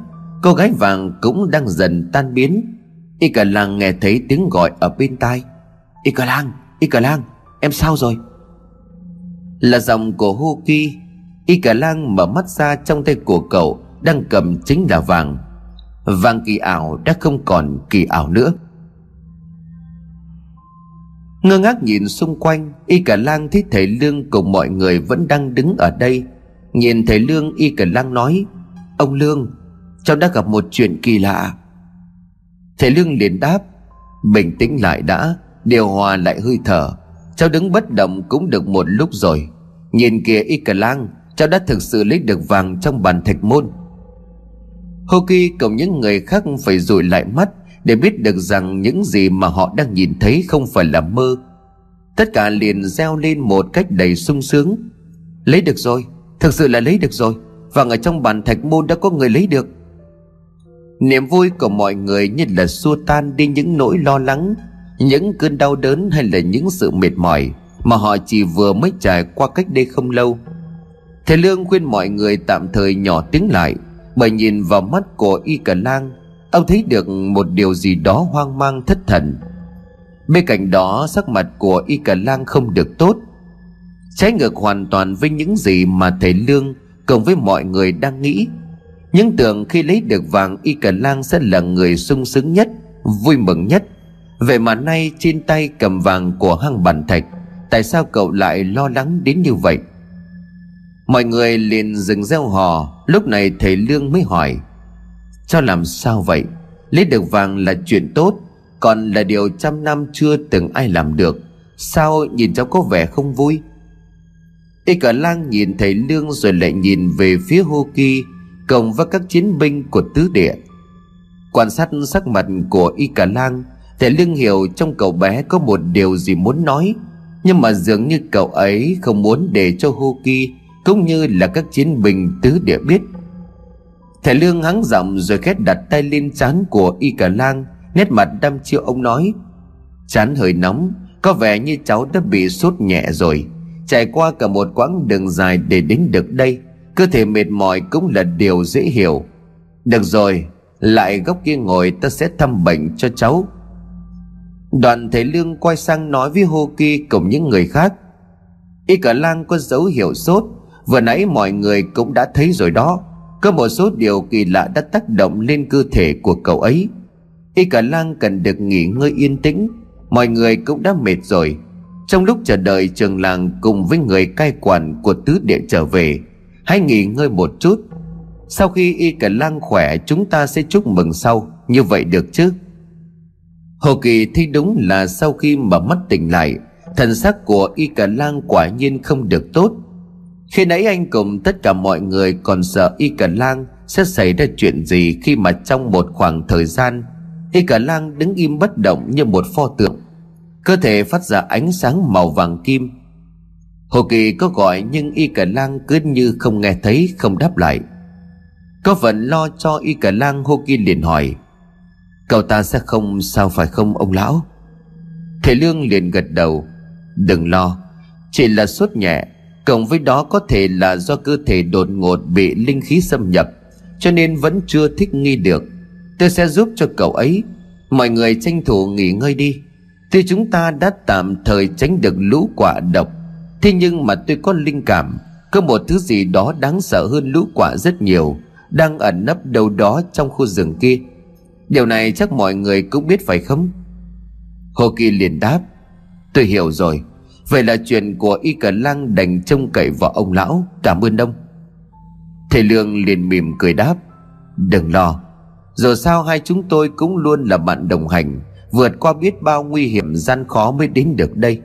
A: Cô gái vàng cũng đang dần tan biến. Y cả lang nghe thấy tiếng gọi ở bên tai. Y cả lang, Y cả lang, em sao rồi? Là giọng của Hô Ki. Y cả lang mở mắt ra trong tay của cậu Đang cầm chính là vàng. Vàng kỳ ảo đã không còn kỳ ảo nữa. Ngơ ngác nhìn xung quanh, Y cả lang thấy thầy Lương cùng mọi người vẫn đang đứng ở đây. Nhìn thầy Lương, Y cả lang nói, Ông Lương, Cháu đã gặp một chuyện kỳ lạ. Thầy Lương liền đáp, Bình tĩnh lại đã, Điều hòa lại hơi thở. Cháu đứng bất động cũng được một lúc rồi. Nhìn kìa, y cả lang, Cháu đã thực sự lấy được vàng trong bàn thạch môn. Hoki cùng những người khác phải rủi lại mắt Để biết được rằng những gì mà họ đang nhìn thấy không phải là mơ. Tất cả liền reo lên một cách đầy sung sướng. Lấy được rồi, Thực sự là lấy được rồi. Vàng ở trong bàn thạch môn đã có người lấy được. Niềm vui của mọi người như là xua tan đi những nỗi lo lắng, Những cơn đau đớn hay là những sự mệt mỏi Mà họ chỉ vừa mới trải qua cách đây không lâu. Thầy Lương khuyên mọi người tạm thời nhỏ tiếng lại. Bởi nhìn vào mắt của Y cả Lang, Ông thấy được một điều gì đó hoang mang thất thần. Bên cạnh đó, sắc mặt của Y cả Lang không được tốt. Trái ngược hoàn toàn với những gì mà thầy Lương Cùng với mọi người đang nghĩ. Những tưởng khi lấy được vàng Y cả Lang sẽ là người sung sướng nhất, Vui mừng nhất. Vậy mà nay trên tay cầm vàng của hang bàn thạch, Tại sao cậu lại lo lắng đến như vậy? Mọi người liền dừng gieo hò. Lúc này thầy Lương mới hỏi, Cho làm sao vậy? Lấy được vàng là chuyện tốt, Còn là điều trăm năm chưa từng ai làm được. Sao nhìn cháu có vẻ không vui? Y cả lang nhìn thầy Lương rồi lại nhìn về phía Hô Kỳ cộng với các chiến binh của tứ địa. Quan sát sắc mặt của y cả lang, thầy lương hiểu trong cậu bé có một điều gì muốn nói, nhưng mà dường như cậu ấy không muốn để cho hô ki cũng như là các chiến binh tứ địa biết. Thầy lương hắng giọng rồi khét đặt tay lên trán của y cả lang, nét mặt đăm chiêu ông nói, chán hơi nóng, có vẻ như cháu đã bị sốt nhẹ rồi. Trải qua cả một quãng đường dài để đến được đây, Cơ thể mệt mỏi cũng là điều dễ hiểu. Được rồi, Lại góc kia ngồi ta sẽ thăm bệnh cho cháu. Đoàn thầy Lương quay sang nói với Hô Kỳ cùng những người khác, Y cả lang có dấu hiệu sốt Vừa nãy mọi người cũng đã thấy rồi đó. Có một số điều kỳ lạ đã tác động lên cơ thể của cậu ấy. Y cả lang cần được nghỉ ngơi yên tĩnh, Mọi người cũng đã mệt rồi. Trong lúc chờ đợi, trường làng cùng với người cai quản của tứ địa trở về, Hãy nghỉ ngơi một chút. Sau khi y cả lang khỏe, Chúng ta sẽ chúc mừng sau. Như vậy được chứ? Hồ Kỳ thấy đúng là sau khi mà mắt tỉnh lại, Thần sắc của y cả lang quả nhiên không được tốt. Khi nãy anh cùng tất cả mọi người còn sợ y Cẩn lang Sẽ xảy ra chuyện gì khi mà trong một khoảng thời gian, Y Cẩn lang đứng im bất động như một pho tượng. Cơ thể phát ra ánh sáng màu vàng kim. Hồ Kỳ có gọi nhưng Y Cả Lang cứ như không nghe thấy, không đáp lại. Có phần lo cho Y Cả Lang, Hồ Kỳ liền hỏi, Cậu ta sẽ không sao phải không, ông lão? Thầy Lương liền gật đầu, Đừng lo, Chỉ là sốt nhẹ Cộng với đó có thể là do cơ thể đột ngột bị linh khí xâm nhập, Cho nên vẫn chưa thích nghi được. Tôi sẽ giúp cho cậu ấy. Mọi người tranh thủ nghỉ ngơi đi. Tuy chúng ta đã tạm thời tránh được lũ quả độc, Thế nhưng mà tôi có linh cảm. Có một thứ gì đó đáng sợ hơn lũ quả rất nhiều, Đang ẩn nấp đâu đó trong khu rừng kia. Điều này chắc mọi người cũng biết phải không? Hồ Kỳ liền đáp. Tôi hiểu rồi. Vậy là chuyện của Y cả Lang đành trông cậy vào ông lão. Cảm ơn ông. Thầy Lương liền mỉm cười đáp. Đừng lo. Dù sao hai chúng tôi cũng luôn là bạn đồng hành. Vượt qua biết bao nguy hiểm gian khó mới đến được đây.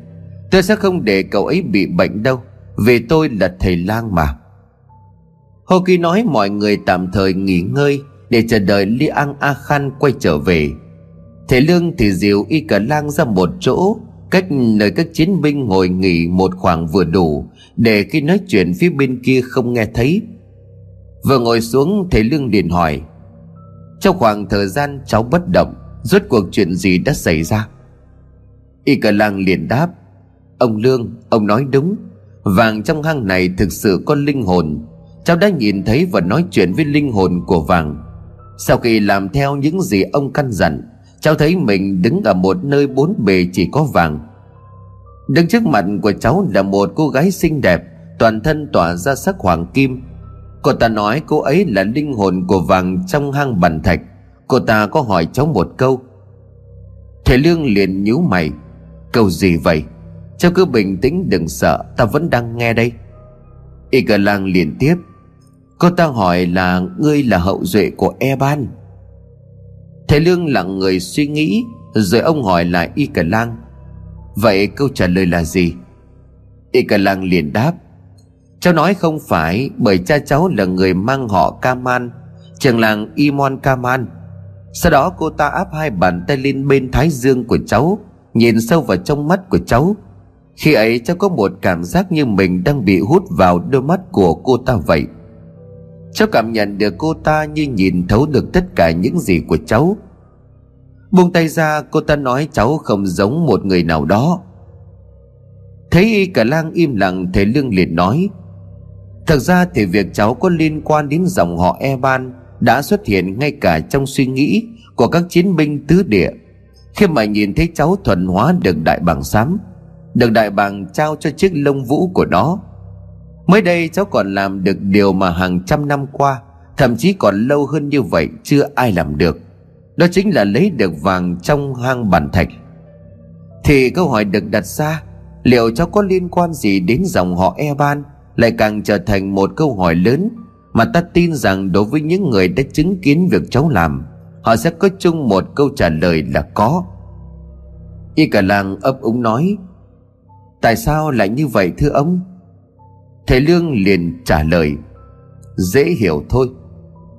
A: Tôi sẽ không để cậu ấy bị bệnh đâu. Vì tôi là thầy lang mà. Hồ Kỳ nói mọi người tạm thời nghỉ ngơi Để chờ đợi Li An A Khan quay trở về. Thầy Lương thì dìu y cả lang ra một chỗ. Cách nơi các chiến binh ngồi nghỉ một khoảng vừa đủ, Để khi nói chuyện phía bên kia không nghe thấy. Vừa ngồi xuống, thầy Lương liền hỏi, Trong khoảng thời gian cháu bất động, Rốt cuộc chuyện gì đã xảy ra? Y cả lang liền đáp, Ông Lương, Ông nói đúng, Vàng trong hang này thực sự có linh hồn. Cháu đã nhìn thấy và nói chuyện với linh hồn của vàng. Sau khi làm theo những gì ông căn dặn Cháu thấy mình đứng ở một nơi bốn bề chỉ có vàng. Đứng trước mặt của cháu là một cô gái xinh đẹp, Toàn thân tỏa ra sắc hoàng kim. Cô ta nói cô ấy là linh hồn của vàng trong hang bàn thạch. Cô ta có hỏi cháu một câu. Thầy Lương liền nhíu mày. Câu gì vậy? Cháu cứ bình tĩnh đừng sợ, Ta vẫn đang nghe đây. Y cờ lang liền tiếp. Cô ta hỏi là ngươi là hậu duệ của E Ban Thầy Lương lặng người suy nghĩ, Rồi ông hỏi lại Y cả lang. Vậy câu trả lời là gì? Y cả lang liền đáp, Cháu nói không phải Bởi cha cháu là người mang họ Kaman Trường làng Imon Kaman Sau đó cô ta áp hai bàn tay lên bên thái dương của cháu, Nhìn sâu vào trong mắt của cháu. Khi ấy cháu có một cảm giác như mình đang bị hút vào đôi mắt của cô ta vậy. Cháu cảm nhận được cô ta như nhìn thấu được tất cả những gì của cháu. Buông tay ra, cô ta nói cháu không giống một người nào đó. Thấy y cả lang im lặng, thầy Lương liền nói Thật ra thì việc cháu có liên quan đến dòng họ E Ban Đã xuất hiện ngay cả trong suy nghĩ của các chiến binh tứ địa. Khi mà nhìn thấy cháu thuần hóa được đại bàng xám được đại bàng trao cho chiếc lông vũ của nó mới đây cháu còn làm được điều mà hàng trăm năm qua, thậm chí còn lâu hơn như vậy chưa ai làm được. Đó chính là lấy được vàng trong hang bản thạch. Thì câu hỏi được đặt ra, liệu cháu có liên quan gì đến dòng họ e ban lại càng trở thành một câu hỏi lớn mà ta tin rằng đối với những người đã chứng kiến việc cháu làm, họ sẽ có chung một câu trả lời là có. Y cả làng ấp úng nói, Tại sao lại như vậy thưa ông? Thầy Lương liền trả lời, Dễ hiểu thôi.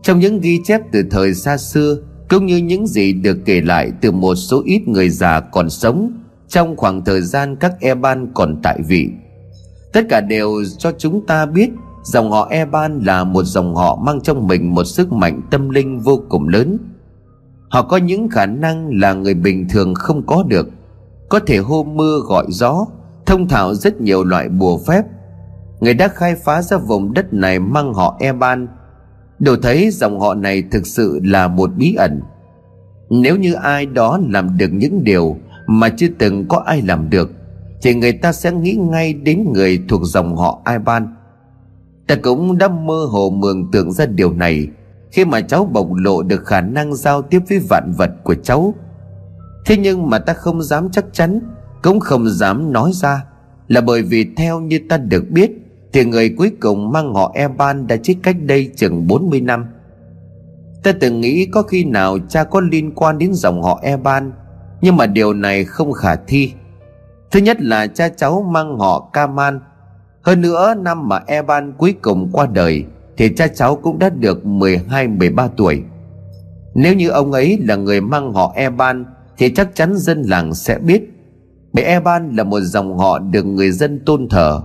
A: Trong những ghi chép từ thời xa xưa, Cũng như những gì được kể lại từ một số ít người già còn sống Trong khoảng thời gian các E-ban còn tại vị, Tất cả đều cho chúng ta biết Dòng họ E-ban là một dòng họ mang trong mình một sức mạnh tâm linh vô cùng lớn. Họ có những khả năng là người bình thường không có được, Có thể hô mưa gọi gió, thông thạo rất nhiều loại bùa phép người đã khai phá ra vùng đất này mang họ eban đủ thấy dòng họ này thực sự là một bí ẩn nếu như ai đó làm được những điều mà chưa từng có ai làm được, thì người ta sẽ nghĩ ngay đến người thuộc dòng họ Iban. Ta cũng đã mơ hồ mường tượng ra điều này khi mà cháu bộc lộ được khả năng giao tiếp với vạn vật của cháu. Thế nhưng mà ta không dám chắc chắn, cũng không dám nói ra, là bởi vì theo như ta được biết thì người cuối cùng mang họ Eban đã chết cách đây chừng 40 năm. Ta từng nghĩ có khi nào cha có liên quan đến dòng họ Eban, nhưng mà điều này không khả thi. Thứ nhất là cha cháu mang họ Kaman hơn nữa, năm mà Eban cuối cùng qua đời, thì cha cháu cũng đã được 12-13 tuổi. Nếu như ông ấy là người mang họ Eban, thì chắc chắn dân làng sẽ biết Bởi Eban là một dòng họ được người dân tôn thờ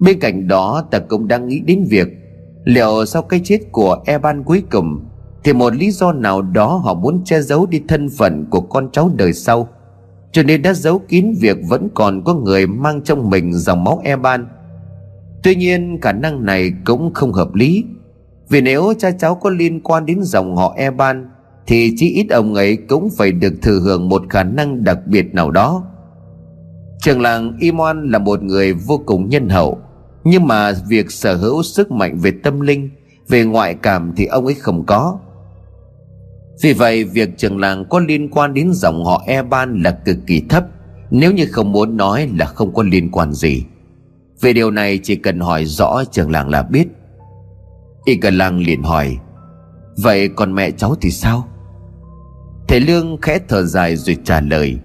A: Bên cạnh đó, ta cũng đang nghĩ đến việc, Liệu sau cái chết của Eban cuối cùng, Thì một lý do nào đó họ muốn che giấu đi thân phận của con cháu đời sau. Cho nên đã giấu kín việc vẫn còn có người mang trong mình dòng máu Eban Tuy nhiên, khả năng này cũng không hợp lý. Vì nếu cha cháu có liên quan đến dòng họ Eban thì chí ít ông ấy cũng phải được thừa hưởng một khả năng đặc biệt nào đó. Trường làng Imoan là một người vô cùng nhân hậu. Nhưng mà việc sở hữu sức mạnh về tâm linh, Về ngoại cảm thì ông ấy không có. Vì vậy, việc trường làng có liên quan đến dòng họ Eban là cực kỳ thấp. Nếu như không muốn nói là không có liên quan gì. Về điều này chỉ cần hỏi rõ trường làng là biết. Y cả làng liền hỏi, Vậy còn mẹ cháu thì sao? Thầy Lương khẽ thở dài rồi trả lời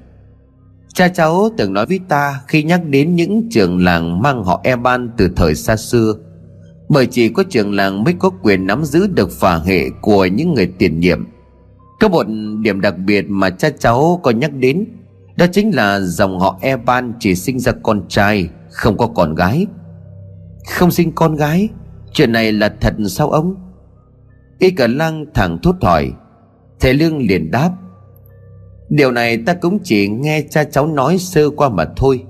A: Cha cháu từng nói với ta khi nhắc đến những trường làng mang họ Eban từ thời xa xưa. Bởi chỉ có trường làng mới có quyền nắm giữ được phả hệ của những người tiền nhiệm. Có một điểm đặc biệt mà cha cháu có nhắc đến, Đó chính là dòng họ Eban chỉ sinh ra con trai, không có con gái. Không sinh con gái, Chuyện này là thật sao ông? Y cả lăng thẳng thốt hỏi. Thầy Lương liền đáp. Điều này ta cũng chỉ nghe cha cháu nói sơ qua mà thôi.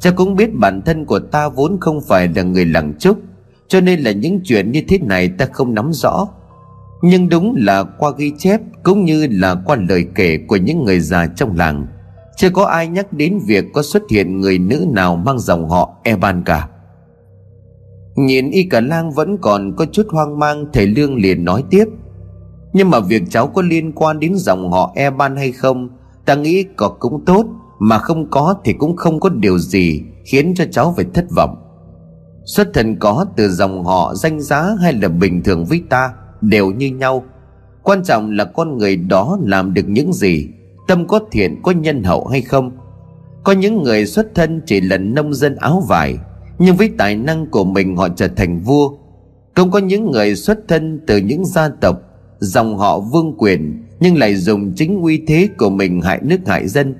A: Cha cũng biết bản thân của ta vốn không phải là người làng trúc Cho nên là những chuyện như thế này ta không nắm rõ. Nhưng đúng là qua ghi chép Cũng như là qua lời kể của những người già trong làng, Chưa có ai nhắc đến việc có xuất hiện người nữ nào mang dòng họ Eban cả. Nhìn y cả lang vẫn còn có chút hoang mang, Thầy Lương liền nói tiếp. Nhưng mà việc cháu có liên quan đến dòng họ Eban hay không Ta nghĩ có cũng tốt, Mà không có thì cũng không có điều gì Khiến cho cháu phải thất vọng. Xuất thân có từ dòng họ, danh giá hay là bình thường với ta Đều như nhau. Quan trọng là con người đó làm được những gì, Tâm có thiện, có nhân hậu hay không. Có những người xuất thân chỉ là nông dân áo vải, Nhưng với tài năng của mình họ trở thành vua. Không có những người xuất thân từ những gia tộc Dòng họ vương quyền nhưng lại dùng chính uy thế của mình hại nước hại dân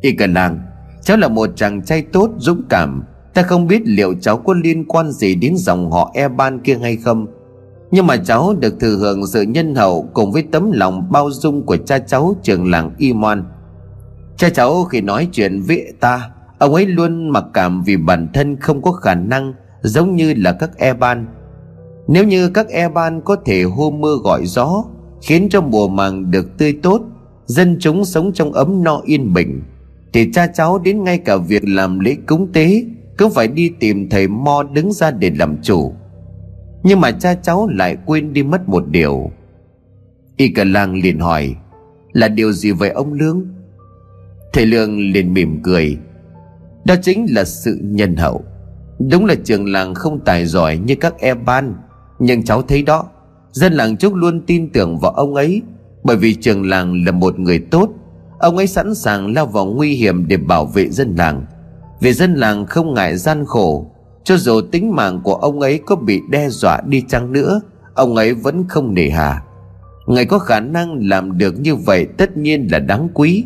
A: y cả làng cháu là một chàng trai tốt dũng cảm ta không biết liệu cháu có liên quan gì đến dòng họ e ban kia hay không nhưng mà cháu được thừa hưởng sự nhân hậu cùng với tấm lòng bao dung của cha cháu trường làng Iman. Cha cháu khi nói chuyện với ta, ông ấy luôn mặc cảm vì bản thân không có khả năng giống như là các e ban. Nếu như các e ban có thể hô mưa gọi gió, khiến cho mùa màng được tươi tốt dân chúng sống trong ấm no yên bình thì cha cháu đến ngay cả việc làm lễ cúng tế cũng phải đi tìm thầy mo đứng ra để làm chủ. Nhưng mà cha cháu lại quên đi mất một điều. Y cả lang liền hỏi là điều gì vậy ông lương? Thầy lương liền mỉm cười đó chính là sự nhân hậu. Đúng là trường làng không tài giỏi như các e ban nhưng cháu thấy đó, Dân làng chúc luôn tin tưởng vào ông ấy, Bởi vì trường làng là một người tốt. Ông ấy sẵn sàng lao vào nguy hiểm để bảo vệ dân làng. Vì dân làng không ngại gian khổ, Cho dù tính mạng của ông ấy có bị đe dọa đi chăng nữa, Ông ấy vẫn không nề hà. Người có khả năng làm được như vậy tất nhiên là đáng quý.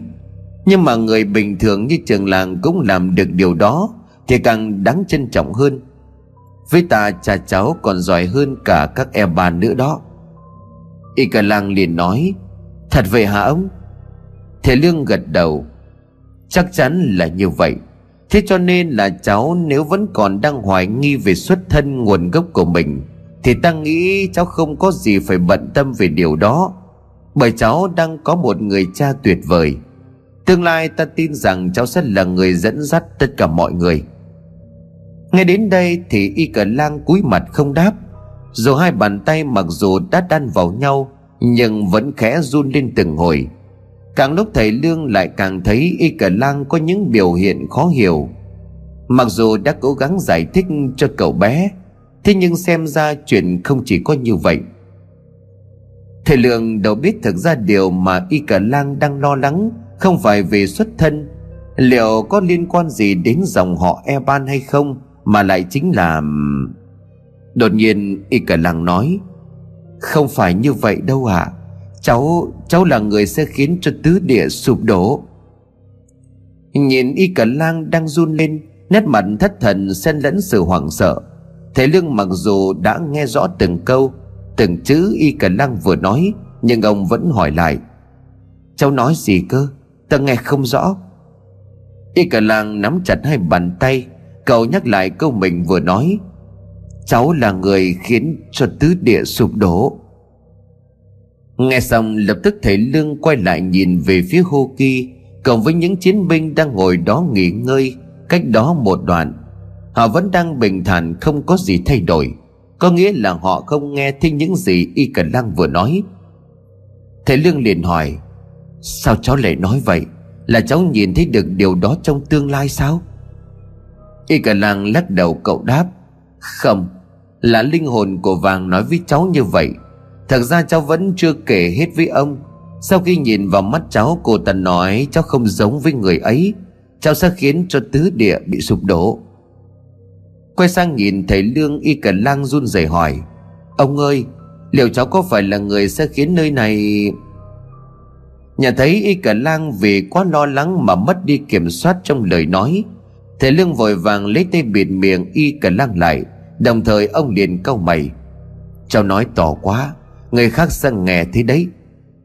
A: Nhưng mà người bình thường như trường làng cũng làm được điều đó, Thì càng đáng trân trọng hơn với ta, cha cháu còn giỏi hơn cả các em bà nữa đó. Y cả làng liền nói, Thật vậy hả ông? Thầy Lương gật đầu, Chắc chắn là như vậy. Thế cho nên là cháu nếu vẫn còn đang hoài nghi về xuất thân nguồn gốc của mình, Thì ta nghĩ cháu không có gì phải bận tâm về điều đó. Bởi cháu đang có một người cha tuyệt vời. Tương lai ta tin rằng cháu sẽ là người dẫn dắt tất cả mọi người. Nghe đến đây thì y cờ lang cúi mặt không đáp. Dù hai bàn tay mặc dù đã đan vào nhau, Nhưng vẫn khẽ run lên từng hồi. Càng lúc thầy Lương lại càng thấy y cờ lang có những biểu hiện khó hiểu. Mặc dù đã cố gắng giải thích cho cậu bé, Thế nhưng xem ra chuyện không chỉ có như vậy. Thầy Lương đâu biết thực ra điều mà Y Cả Lang đang lo lắng Không phải về xuất thân, Liệu có liên quan gì đến dòng họ Eban hay không mà lại chính là, Đột nhiên y cả làng nói, Không phải như vậy đâu ạ à. Cháu Cháu là người sẽ khiến cho tứ địa sụp đổ. Nhìn y cả lang đang run lên, Nét mặt thất thần xen lẫn sự hoảng sợ. Thế lương mặc dù đã nghe rõ từng câu, Từng chữ y cả lang vừa nói, Nhưng ông vẫn hỏi lại, Cháu nói gì cơ? Ta nghe không rõ. Y cả lang nắm chặt hai bàn tay Cậu nhắc lại câu mình vừa nói. Cháu là người khiến cho tứ địa sụp đổ. Nghe xong, lập tức thầy Lương quay lại nhìn về phía Hô Kỳ Cộng với những chiến binh đang ngồi đó nghỉ ngơi, Cách đó một đoạn. Họ vẫn đang bình thản, không có gì thay đổi. Có nghĩa là họ không nghe thấy những gì Y Cần Lăng vừa nói. Thầy Lương liền hỏi, Sao cháu lại nói vậy? Là cháu nhìn thấy được điều đó trong tương lai sao? Y cả lang lắc đầu cậu đáp, Không, Là linh hồn của vàng nói với cháu như vậy. Thật ra cháu vẫn chưa kể hết với ông. Sau khi nhìn vào mắt cháu, Cô ta nói cháu không giống với người ấy. Cháu sẽ khiến cho tứ địa bị sụp đổ. Quay sang nhìn thấy Lương Y cả Lang run rẩy hỏi, Ông ơi, Liệu cháu có phải là người sẽ khiến nơi này? Nhà thấy Y cả Lang vì quá lo lắng mà mất đi kiểm soát trong lời nói. Thầy Lương vội vàng lấy tay bịt miệng Y Cả Lang lại, Đồng thời ông liền câu mày. Cháu nói tỏ quá, Người khác sẽ nghe thế đấy.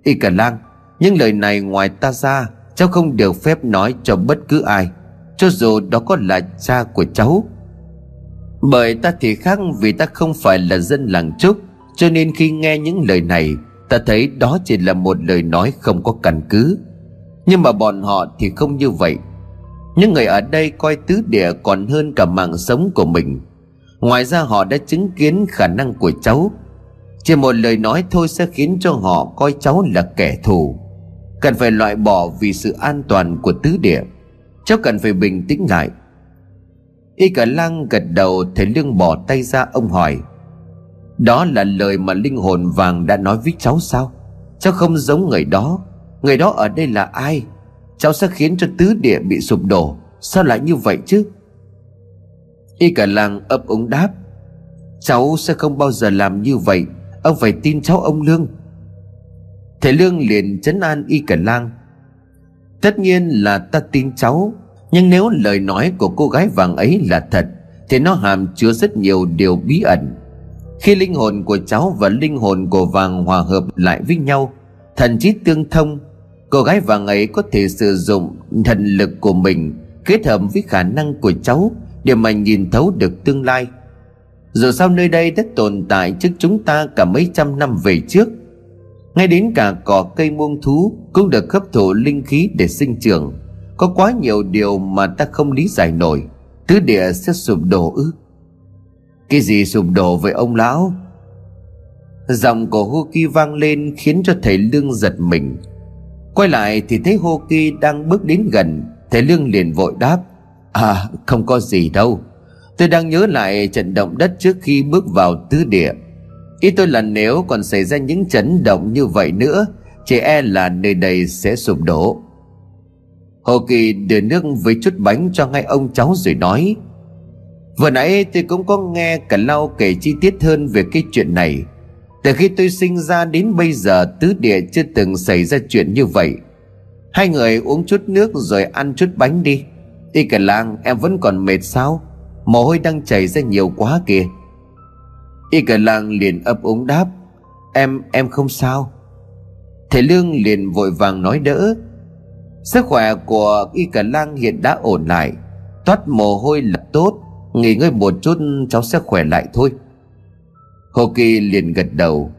A: Y Cả Lang Những lời này ngoài ta ra, Cháu không được phép nói cho bất cứ ai, Cho dù đó có là cha của cháu. Bởi ta thì khác vì ta không phải là dân làng trúc, Cho nên khi nghe những lời này, Ta thấy đó chỉ là một lời nói không có căn cứ. Nhưng mà bọn họ thì không như vậy. Những người ở đây coi tứ địa còn hơn cả mạng sống của mình. Ngoài ra họ đã chứng kiến khả năng của cháu. Chỉ một lời nói thôi sẽ khiến cho họ coi cháu là kẻ thù. Cần phải loại bỏ vì sự an toàn của tứ địa. Cháu cần phải bình tĩnh lại. Y cả lang gật đầu, Thầy Lương bỏ tay ra, ông hỏi, Đó là lời mà linh hồn vàng đã nói với cháu sao? Cháu không giống người đó. Người đó ở đây là ai? Cháu sẽ khiến cho tứ địa bị sụp đổ. Sao lại như vậy chứ? Y cả làng ấp úng đáp, Cháu sẽ không bao giờ làm như vậy. Ông phải tin cháu, ông Lương. Thầy Lương liền chấn an Y Cả Lang Tất nhiên là ta tin cháu, Nhưng nếu lời nói của cô gái vàng ấy là thật, Thì nó hàm chứa rất nhiều điều bí ẩn. Khi linh hồn của cháu và linh hồn của vàng hòa hợp lại với nhau, Thần trí tương thông Cô gái vàng ấy có thể sử dụng thần lực của mình Kết hợp với khả năng của cháu Để mà nhìn thấu được tương lai. Dù sao nơi đây đã tồn tại trước chúng ta cả mấy trăm năm về trước. Ngay đến cả cỏ cây muông thú cũng được hấp thụ linh khí để sinh trưởng. Có quá nhiều điều mà ta không lý giải nổi. Tứ địa sẽ sụp đổ ư? Cái gì sụp đổ với ông lão? Giọng của Hoki vang lên khiến cho thầy lương giật mình quay lại thì thấy Hoki đang bước đến gần, thầy lương liền vội đáp à không có gì đâu. Tôi đang nhớ lại trận động đất trước khi bước vào tứ địa. Ý tôi là nếu còn xảy ra những chấn động như vậy nữa, Chỉ e là nơi đây sẽ sụp đổ. Hồ Kỳ đưa nước với chút bánh cho ngay ông cháu rồi nói, Vừa nãy tôi cũng có nghe cả lau kể chi tiết hơn về cái chuyện này. Từ khi tôi sinh ra đến bây giờ tứ địa chưa từng xảy ra chuyện như vậy. Hai người uống chút nước rồi ăn chút bánh đi. Y cả Lang em vẫn còn mệt sao? Mồ hôi đang chảy ra nhiều quá kìa. Y cả Lang liền ấp úng đáp Em, em không sao. Thầy Lương liền vội vàng nói đỡ Sức khỏe của Y cả lang hiện đã ổn lại. Toát mồ hôi là tốt Nghỉ ngơi một chút cháu sẽ khỏe lại thôi. Hồ Kỳ liền gật đầu.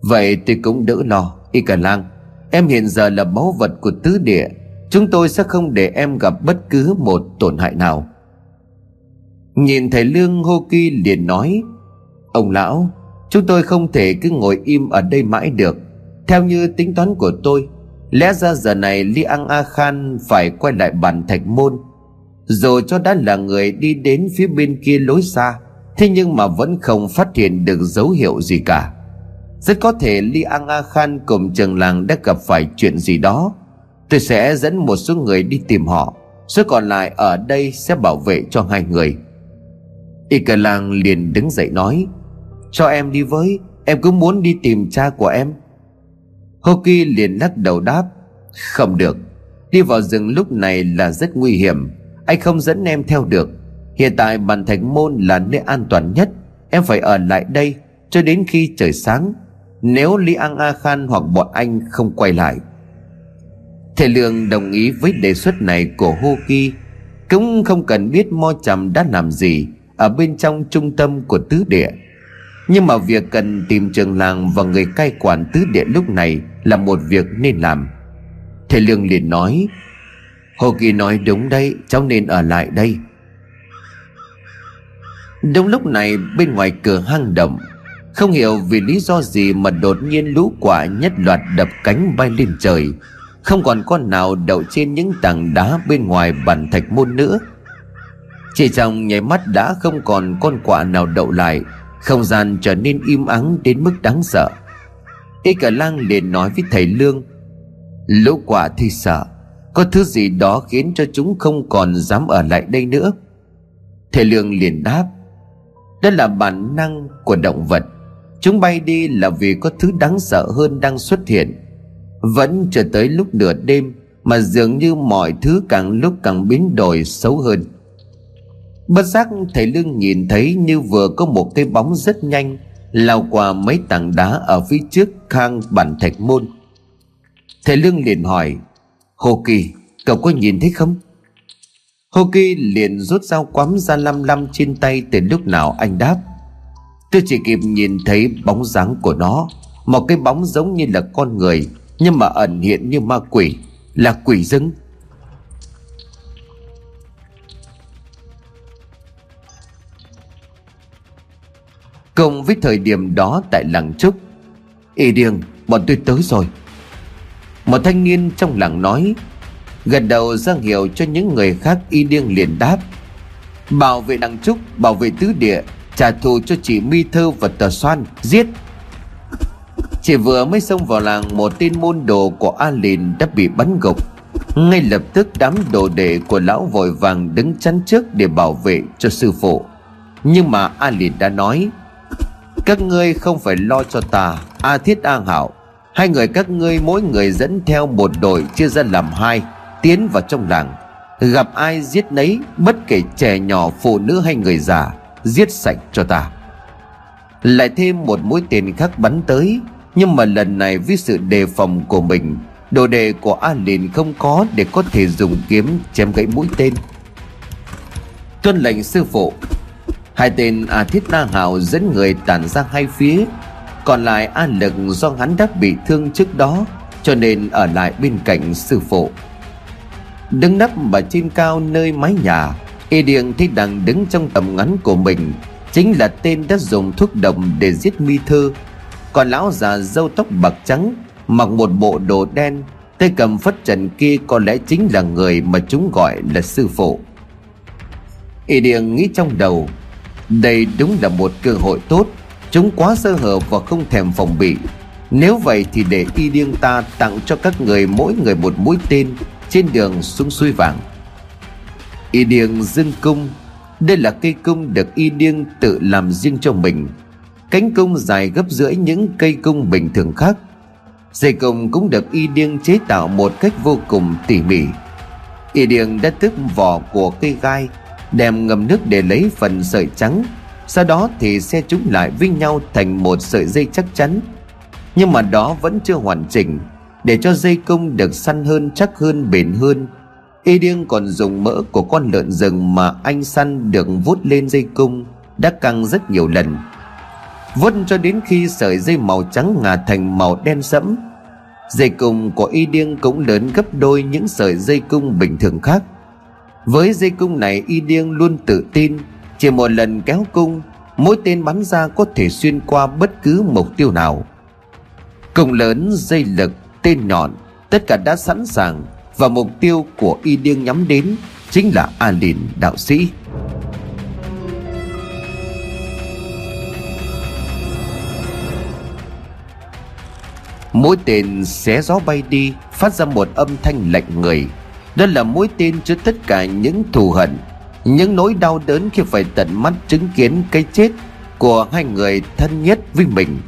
A: Vậy tôi cũng đỡ lo, Y cả lang Em hiện giờ là báu vật của tứ địa. Chúng tôi sẽ không để em gặp bất cứ một tổn hại nào. Nhìn thầy Lương Hô Kỳ liền nói, Ông lão, Chúng tôi không thể cứ ngồi im ở đây mãi được. Theo như tính toán của tôi, Lẽ ra giờ này Li An A Khan phải quay lại bản thạch môn. Dù cho đã là người đi đến phía bên kia lối xa Thế nhưng mà vẫn không phát hiện được dấu hiệu gì cả. Rất có thể Li Ang A Khan cùng trường làng đã gặp phải chuyện gì đó. Tôi sẽ dẫn một số người đi tìm họ, Số còn lại ở đây sẽ bảo vệ cho hai người. Y cờ làng liền đứng dậy nói, cho em đi với, Em cứ muốn đi tìm cha của em. Hoki liền lắc đầu đáp, Không được, Đi vào rừng lúc này là rất nguy hiểm, Anh không dẫn em theo được. Hiện tại bàn thạch môn là nơi an toàn nhất. Em phải ở lại đây Cho đến khi trời sáng. Nếu Lý An A Khan hoặc bọn anh không quay lại. Thầy Lương đồng ý với đề xuất này của Hô Kỳ Cũng không cần biết Mo Trầm đã làm gì Ở bên trong trung tâm của tứ địa. Nhưng mà việc cần tìm trường làng và người cai quản tứ địa lúc này Là một việc nên làm. Thầy Lương liền nói Hồ Kỳ nói đúng đây Cháu nên ở lại đây. Đúng lúc này, bên ngoài cửa hang động. Không hiểu vì lý do gì mà đột nhiên lũ quả nhất loạt đập cánh bay lên trời. Không còn con nào đậu trên những tảng đá bên ngoài bàn thạch môn nữa. Chỉ trong nháy mắt đã không còn con quạ nào đậu lại. Không gian trở nên im ắng đến mức đáng sợ. Y cả lang liền nói với thầy Lương, Lũ quả thì sợ. Có thứ gì đó khiến cho chúng không còn dám ở lại đây nữa. Thầy Lương liền đáp đó là bản năng của động vật. Chúng bay đi là vì có thứ đáng sợ hơn đang xuất hiện. Vẫn chờ tới lúc nửa đêm Mà dường như mọi thứ càng lúc càng biến đổi xấu hơn. Bất giác thầy Lương nhìn thấy như vừa có một cái bóng rất nhanh, lao qua mấy tảng đá ở phía trước khang bản thạch môn. Thầy lương liền hỏi, hồ kỳ, cậu có nhìn thấy không? Hoki liền rút dao quắm ra lăm lăm trên tay từ lúc nào anh đáp. Tôi chỉ kịp nhìn thấy bóng dáng của nó, một cái bóng giống như là con người, nhưng mà ẩn hiện như ma quỷ, là quỷ dưng Cùng với thời điểm đó tại làng Trúc, Y Điền, bọn tôi tới rồi. Một thanh niên trong làng nói Gật đầu ra hiệu cho những người khác Y điêng liền đáp. Bảo vệ đằng Trúc, Bảo vệ tứ địa, Trả thù cho chị Mi Thơ và Tờ Xoan, Giết. Chỉ vừa mới xông vào làng, Một tên môn đồ của A Lìn đã bị bắn gục. Ngay lập tức, đám đồ đệ của lão vội vàng đứng chắn trước để bảo vệ cho sư phụ. Nhưng mà A Lìn đã nói, các ngươi không phải lo cho ta, A Thiết A Hảo. Hai người các ngươi mỗi người dẫn theo một đội chia ra làm hai. Tiến vào trong làng, Gặp ai giết nấy, Bất kể trẻ nhỏ, phụ nữ hay người già, Giết sạch cho ta. Lại thêm một mũi tên khác bắn tới, Nhưng mà lần này với sự đề phòng của mình, Đồ đề của A Lìn không có Để có thể dùng kiếm chém gãy mũi tên. Tuân lệnh sư phụ, Hai tên A Thiết Na Hào dẫn người tản ra hai phía, Còn lại A Lực do hắn đã bị thương trước đó, Cho nên ở lại bên cạnh sư phụ. Đứng nấp ở trên cao nơi mái nhà, Y Điền thấy đang đứng trong tầm ngắn của mình, Chính là tên đã dùng thuốc độc để giết mi thư. Còn lão già râu tóc bạc trắng, Mặc một bộ đồ đen, Tay cầm phất trần kia có lẽ chính là người mà chúng gọi là sư phụ. Y Điền nghĩ trong đầu, đây đúng là một cơ hội tốt, Chúng quá sơ hở và không thèm phòng bị. Nếu vậy thì để y điên ta tặng cho các người mỗi người một mũi tên. Trên đường xuống suối vàng. Y điêng dương cung, Đây là cây cung được y điêng tự làm riêng cho mình. Cánh cung dài gấp rưỡi những cây cung bình thường khác. Dây cung cũng được y điêng chế tạo một cách vô cùng tỉ mỉ. Y điêng đã tước vỏ của cây gai, đem ngâm nước để lấy phần sợi trắng. Sau đó thì xe chúng lại với nhau thành một sợi dây chắc chắn. Nhưng mà đó vẫn chưa hoàn chỉnh để cho dây cung được săn hơn chắc hơn bền hơn. Y điêng còn dùng mỡ của con lợn rừng mà anh săn được vút lên dây cung đã căng rất nhiều lần. Vuốt cho đến khi sợi dây màu trắng ngà thành màu đen sẫm. Dây cung của y điêng cũng lớn gấp đôi những sợi dây cung bình thường khác. Với dây cung này y điêng luôn tự tin Chỉ một lần kéo cung Mỗi tên bắn ra có thể xuyên qua bất cứ mục tiêu nào. Cung lớn, dây lực, tên nhọn, Tất cả đã sẵn sàng Và mục tiêu của y điêng nhắm đến Chính là Alin đạo sĩ. Mũi tên xé gió bay đi, Phát ra một âm thanh lạnh người. Đó là mũi tên cho tất cả những thù hận, Những nỗi đau đớn khi phải tận mắt chứng kiến cái chết Của hai người thân nhất với mình.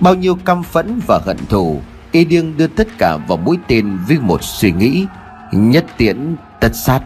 A: Bao nhiêu căm phẫn và hận thù y điêng đưa tất cả vào mũi tên với một suy nghĩ nhất tiễn tất sát.